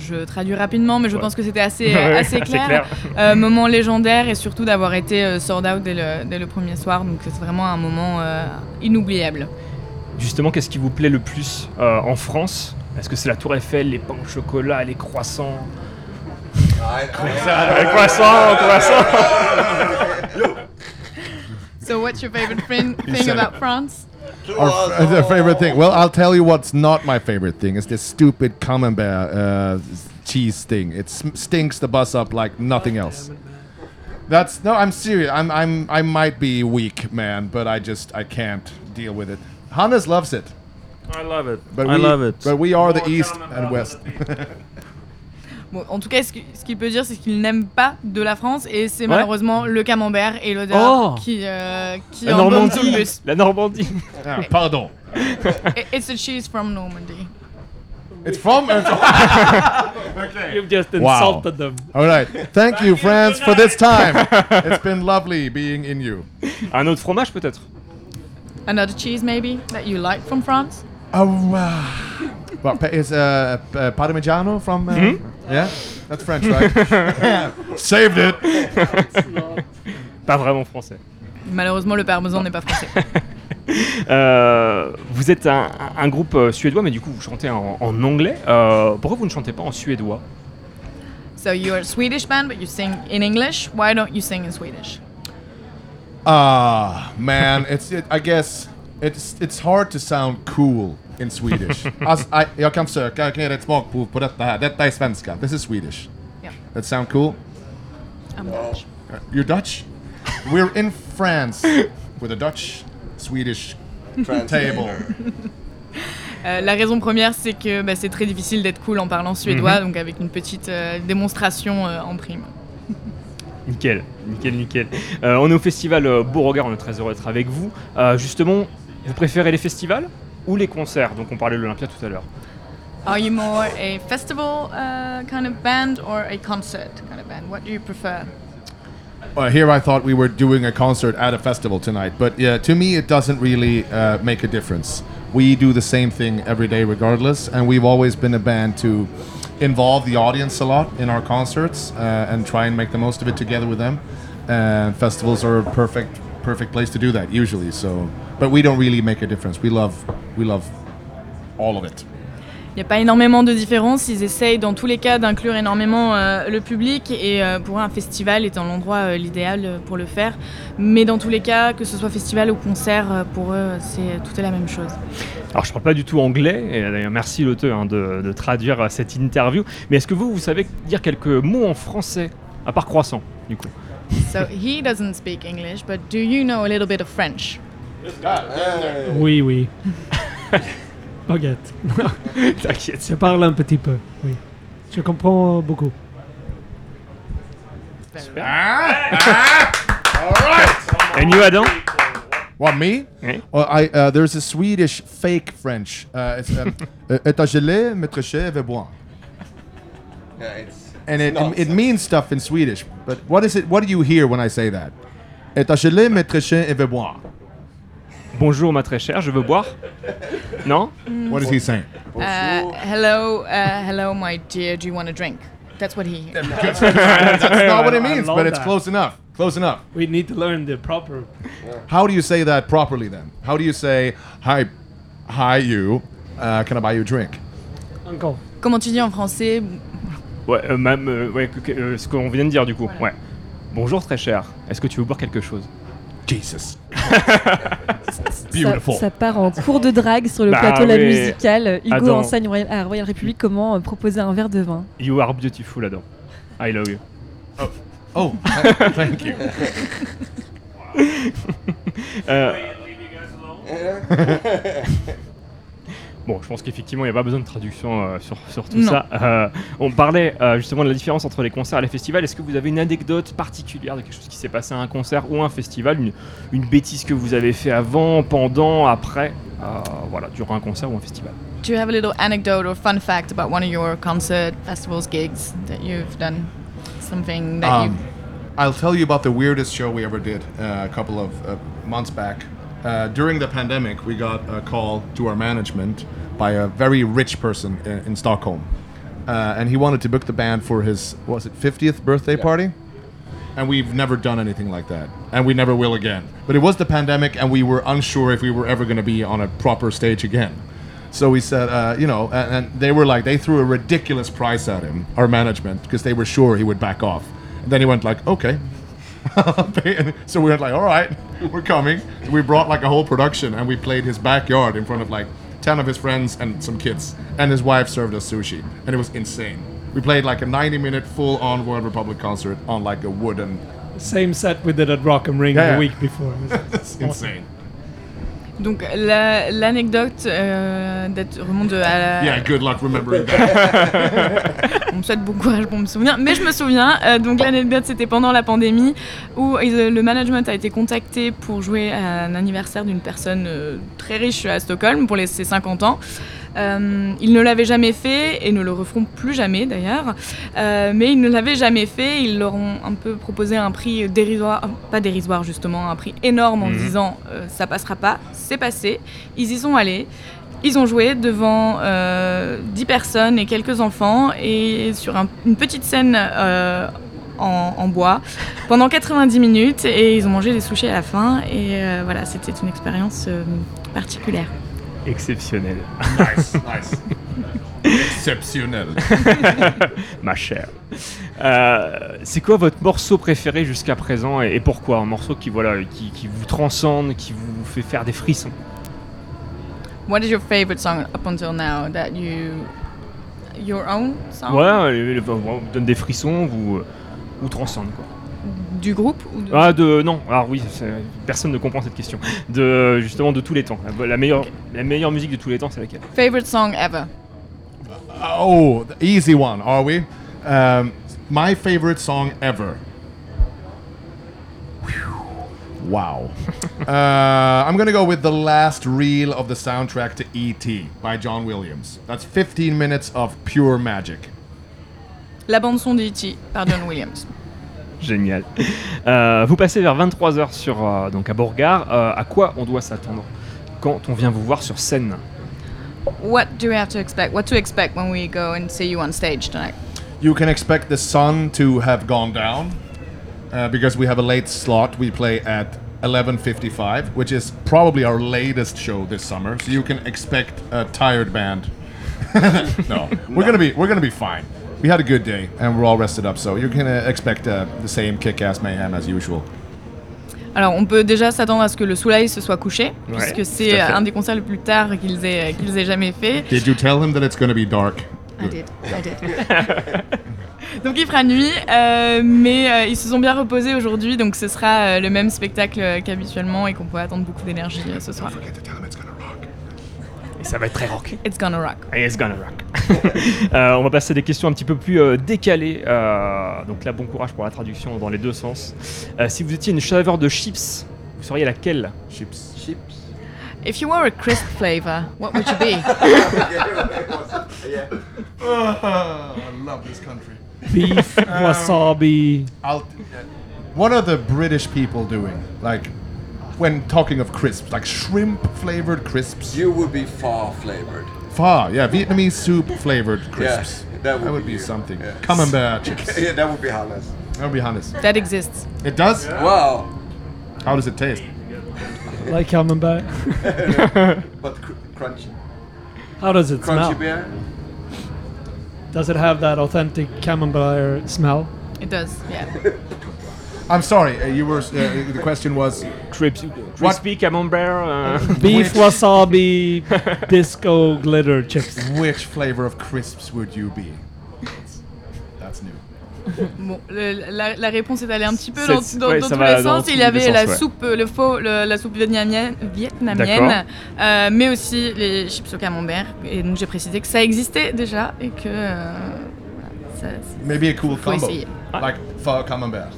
Je traduis rapidement, mais je Ouais. pense que c'était assez, Ouais, assez clair. clair. Euh, moment légendaire et surtout d'avoir été euh, sold out dès le, dès le premier soir. Donc c'est vraiment un moment euh, inoubliable. Justement, qu'est-ce qui vous plaît le plus euh, en France? Est-ce que c'est la Tour Eiffel, les pains au chocolat, les croissants Les croissants, croissants So what's your favorite thing, about. France? Our f- the favorite thing? Well, I'll tell you what's not my favorite thing. Is this stupid camembert uh, cheese thing. It sm- stinks the bus up like nothing else. That's no. I'm serious. I'm. I'm. I might be weak, man, but I just. I can't deal with it. Hannes loves it. I love it. But I we, love it. But we are the east and west. Bon, en tout cas, ce qu'il peut dire, c'est qu'il n'aime pas de la France et c'est Ouais. malheureusement le camembert et l'odeur Oh qui, euh, qui La Normandie. bus. La Normandie. Ah, pardon. It's a cheese from Normandy. It's from. You've just Wow. insulted them. All right. Thank you, France, for this time. It's been lovely being in you. Un autre fromage peut-être? Another cheese maybe that you like from France? Oh, uh, well, is uh, uh, Parmigiano from? Uh, Mhm. Yeah, that's French, right? Saved it. Pas vraiment français. Malheureusement, le parmesan n'est pas français. Euh, vous êtes un, un groupe euh, suédois, mais du coup vous chantez en, en anglais. Euh, pourquoi vous ne chantez pas en suédois? So you're a Swedish band, but you sing in English. Why don't you sing in Swedish? Ah, man, it's it, I guess it's it's hard to sound cool in Swedish. alltså, I, jag kan försöka, jag kan ge ett smakprov på detta här. Detta är svenska. This is Swedish. Yeah. That sound cool? I'm Dutch. Uh, You're Dutch? We're in France with a Dutch Swedish table. Euh, la raison première, c'est que bah, c'est très difficile d'être cool en parlant suédois, Mhm. donc avec une petite euh, démonstration euh, en prime. Nickel, nickel, nickel. Euh, on est au festival euh, Beauregard, on est très heureux d'être avec vous. Euh, justement, vous préférez les festivals? Ou les concerts Donc on parlait de l'Olympia tout à l'heure. Are you more a festival uh, kind of band or a concert kind of band? What do you prefer? Uh, here I thought we were doing a concert at a festival tonight, but yeah, to me it doesn't really uh, make a difference. We do the same thing every day regardless, and we've always been a band to involve the audience a lot in our concerts uh, and try and make the most of it together with them. And festivals are a perfect perfect place to do that usually. So, but we don't really make a difference. We love we love all of it. Il n'y a pas énormément de différence, ils essayent dans tous les cas d'inclure énormément euh, le public et euh, pour eux un festival étant l'endroit euh, l'idéal euh, pour le faire. Mais dans tous les cas, que ce soit festival ou concert, euh, pour eux c'est tout est la même chose. Alors je parle pas du tout anglais, et d'ailleurs merci l'auteur hein, de, de traduire cette interview, mais est-ce que vous, vous savez dire quelques mots en français, à part croissant, du coup? So he doesn't speak English, but do you know a little bit of French? Oui, oui. Baguette. T'inquiète. Je parle un petit peu, oui. Je comprends beaucoup. And you, Adam? What me? Eh? Well, I uh, there's a Swedish fake French. Uh, it's um, uh, "Est gelé, mais très cher, et bon." and it, it, it means stuff in Swedish. But what is it? What do you hear when I say that? Très cher, et bon. Bonjour ma très chère, je veux boire Non? What is he saying? Uh, hello, uh, hello, my dear. Do you want a drink? That's what he. That's not what it means, but it's that. close enough. Close enough. We need to learn the proper. How do you say that properly then? How do you say hi, hi you? Uh, can I buy you a drink? Encore. Comment tu dis en français? Ouais, euh, même, euh, ouais, euh, ce qu'on vient de dire du coup. Ouais. Bonjour très cher, est-ce que tu veux boire quelque chose? Jesus. Ça, ça part en cours de drague sur le Bah plateau La oui. Musicale. Hugo enseigne Royal- à Royal République comment euh, proposer un verre de vin. You are beautiful, Adam. I love you. Oh, thank you. Euh, Bon, je pense qu'effectivement, il n'y a pas besoin de traduction euh, sur, sur tout Non. ça. Euh, on parlait euh, justement de la différence entre les concerts et les festivals. Est-ce que vous avez une anecdote particulière de quelque chose qui s'est passé à un concert ou un festival une, une bêtise que vous avez fait avant, pendant, après euh, Voilà, durant un concert ou un festival? Do you have a little anecdote or fun fact about one of your concert festivals gigs that you've done? Something that Um, I'll tell you about the weirdest show we ever did uh, a couple of uh, months back. Uh, during the pandemic, we got a call to our management by a very rich person in, in Stockholm. Uh, and he wanted to book the band for his, was it 50th birthday party? And we've never done anything like that. And we never will again. But it was the pandemic, and we were unsure if we were ever going to be on a proper stage again. So we said, uh, you know, and, and they were like, they threw a ridiculous price at him, our management, because they were sure he would back off. And then he went like, okay. so we were like, all right, we're coming. So we brought like a whole production and we played his backyard in front of like 10 of his friends and some kids. And his wife served us sushi. And it was insane. We played like a 90 minute full on World Republic concert on like a wooden. Same set we did at Rock am Ring Yeah, the yeah. week before. It was It's awesome. insane. Donc la- l'anecdote euh, remonte à la, Yeah, good luck remembering that. on me souhaite bon courage pour me souvenir, mais je me souviens. euh, donc l'anecdote, c'était pendant la pandémie où ils- le management a été contacté pour jouer à un anniversaire d'une personne euh, très riche à Stockholm pour les, ses 50 ans. Euh, ils ne l'avaient jamais fait et ne le referont plus jamais d'ailleurs. Euh, mais ils ne l'avaient jamais fait. Ils leur ont un peu proposé un prix dérisoire, euh, pas dérisoire justement, un prix énorme en Mhm. disant euh, ça passera pas. C'est passé. Ils y sont allés. Ils ont joué devant euh, 10 personnes et quelques enfants et sur un- une petite scène en, en bois pendant 90 minutes et ils ont mangé des sushis à la fin et voilà, c'était une expérience particulière. Exceptionnel. Nice, nice. Exceptionnel. Ma chère. Euh, c'est quoi votre morceau préféré jusqu'à présent et, et pourquoi? Un morceau qui, voilà, qui, qui vous transcende, qui vous fait faire des frissons. What is your favorite song up until now that you your own song? Ouais, euh, vous donne des frissons, vous, vous transcende quoi. Du groupe ou de... Ah de non, alors oui, c'est- personne ne comprend cette question. De justement de tous les temps. La, meilleure, la meilleure musique de tous les temps, c'est laquelle? Favorite song ever Oh, the easy one, are we? Um, my favorite song ever. Wow. uh, I'm gonna go with the last reel of the soundtrack to E.T. by John Williams. That's 15 minutes of pure magic. La bande son d'E.T. par John Williams. Génial. Euh, vous passez vers 23h sur euh, donc à Beauregard. Euh, à quoi on doit s'attendre quand on vient vous voir sur scène? What do we have to expect? What to expect when we go and see you on stage tonight? You can expect the sun to have gone down uh, because we have a late slot. We play at 11:55, which is probably our latest show this summer. So you can expect a tired band. no, we're gonna be we're gonna be fine. We had a good day and we're all rested up, so you can uh, expect uh, the same kick-ass mayhem as usual. Alors, on peut déjà s'attendre à ce que le soleil se soit couché, Ouais, puisque c'est fait. un des concerts les plus tard qu'ils aient, qu'ils aient jamais fait. Did you tell him that it's gonna be dark? I did, I did. donc il fera nuit, euh, mais euh, ils se sont bien reposés aujourd'hui, donc ce sera euh, le même spectacle euh, qu'habituellement et qu'on peut attendre beaucoup d'énergie euh, ce soir. Et ça va être très rock. It's gonna rock. Et It's gonna rock. Euh, on va passer à des questions un petit peu plus euh, décalées. Euh, donc là, bon courage pour la traduction dans les deux sens. Euh, si vous étiez une saveur de chips, vous seriez laquelle? Chips. Chips. If you were a crisp flavor, what would you be? I love this country. Beef, wasabi. I'll, what are the British people doing? Like, when talking of crisps, like shrimp flavored crisps? You would be far flavored. Pho, yeah, Vietnamese soup flavored crisps. Yeah, that would be, be you. something. Yeah. Camembert chips. yeah, that would be Hannes. That would be honest. That exists. It does? Wow. How does it taste? Like camembert. but cr- crunchy. How does it Crunchy smell? beer? Does it have that authentic camembert smell? It does, yeah. I'm sorry, uh, you were. Uh, the question was? Crispy, crispy camembert. uh, Beef, Which- wasabi, disco glitter chips. Which flavor of crisps would you be? That's new. Bon, le- la, la réponse est allée un petit peu dans, dans- ouais, dans tous les sens. Il y avait sens, la ouais. soupe, le faux, le- la soupe vietnamienne, vietnamienne euh, mais aussi les chips au camembert. Et donc j'ai précisé que ça existait déjà et que euh, ça- Maybe a cool combo. essayer. Like pho camembert.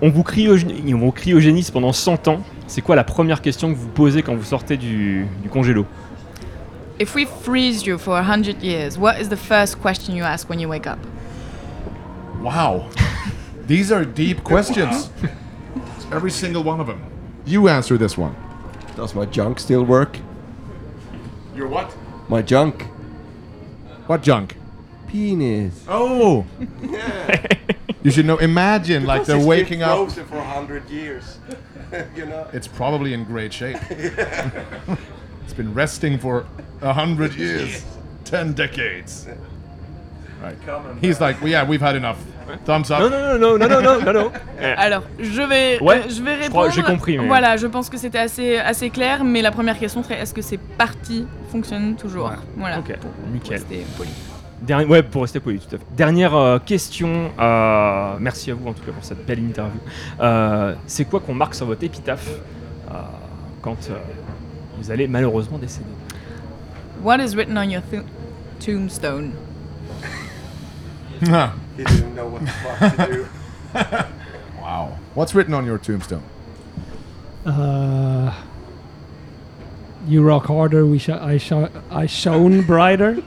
On vous cryogé- on vous cryogénise pendant 100 ans. C'est quoi la première question que vous posez quand vous sortez du, du congélo? If we freeze you for 100 years, what is the first question you ask when you wake up? Wow. These are deep questions. Every single one of them. You answer this one. Does my junk still work? Your what? My junk. What junk? Penis. Oh. you should know. Imagine like they're waking up. frozen for 100 years. you know? It's probably in great shape. it's been resting for a hundred years, ten decades. He's like, well, yeah, we've had enough. Thumbs up. Non, non, non, non, non, non, non, non. Alors, je vais, Ouais, euh, je vais je crois- répondre. j'ai compris, mais- Voilà, je pense que c'était assez, assez clair, mais la première question serait est-ce que ces parties fonctionnent toujours? Voilà. Ok, pour- pour nickel. rester poli. Derni- ouais, pour rester poli, tout à fait. Dernière euh, question. euh, merci à vous en tout cas pour cette belle interview. Euh, c'est quoi qu'on marque sur votre épitaphe euh, quand euh, vous allez malheureusement décéder? What is written on your tombstone? He didn't know what the fuck to do. wow. What's written on your tombstone? Uh, you rock harder. We sh- I sh- I shone brighter.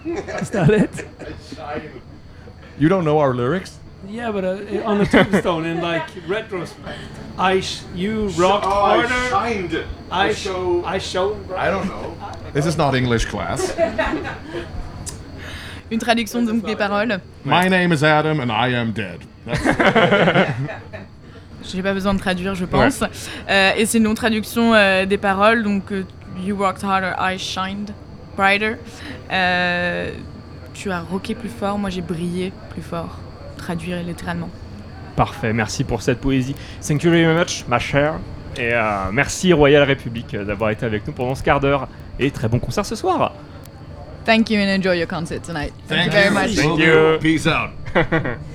Is that it? You don't know our lyrics? Yeah, but uh, on the tombstone in like retrospect, I sh- you rocked Oh, I harder. shined. I I show. I shone. Brighter. I don't know. This is not English class. Une traduction donc des paroles. My name is Adam and I am dead. J'ai pas besoin de traduire, je pense. Euh, et c'est une non-traduction euh, des paroles, donc euh, You worked harder, I shined brighter. Euh, tu as rocké plus fort, moi j'ai brillé plus fort. Traduire littéralement. Parfait, merci pour cette poésie. Thank you very much, ma chère. Et euh, merci Royal République d'avoir été avec nous pendant ce quart d'heure. Et très bon concert ce soir. Thank you and enjoy your concert tonight. Thank, you very much. Thank you. Peace out.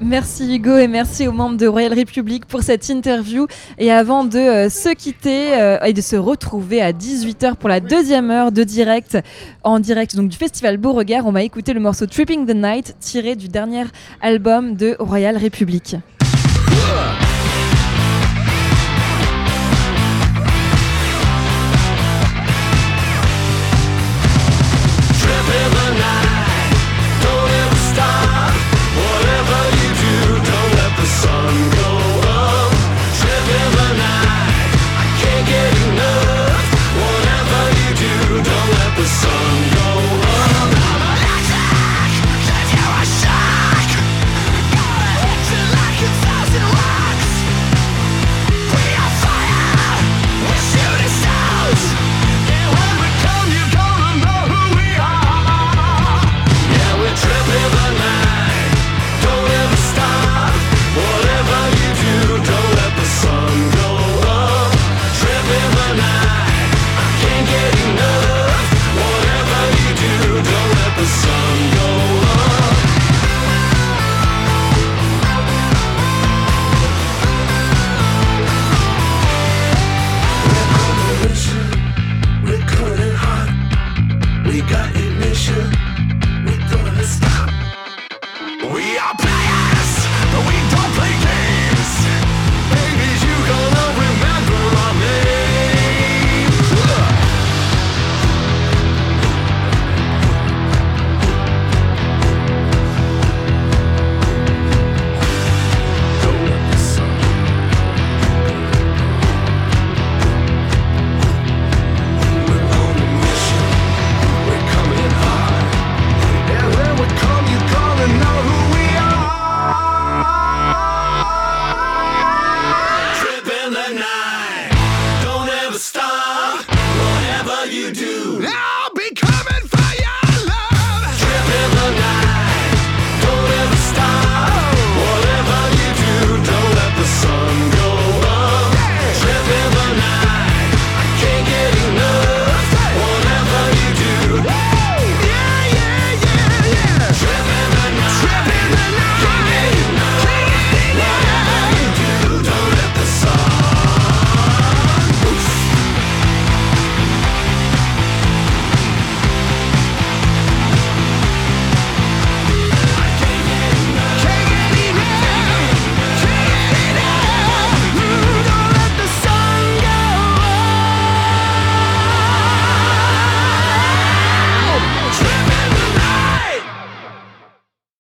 Merci Hugo et merci aux membres de Royal Republic pour cette interview. Et avant de euh, se quitter euh, et de se retrouver à 18h pour la deuxième heure de direct, en direct donc du festival Beauregard, on va écouter le morceau Tripping the Night tiré du dernier album de Royal Republic.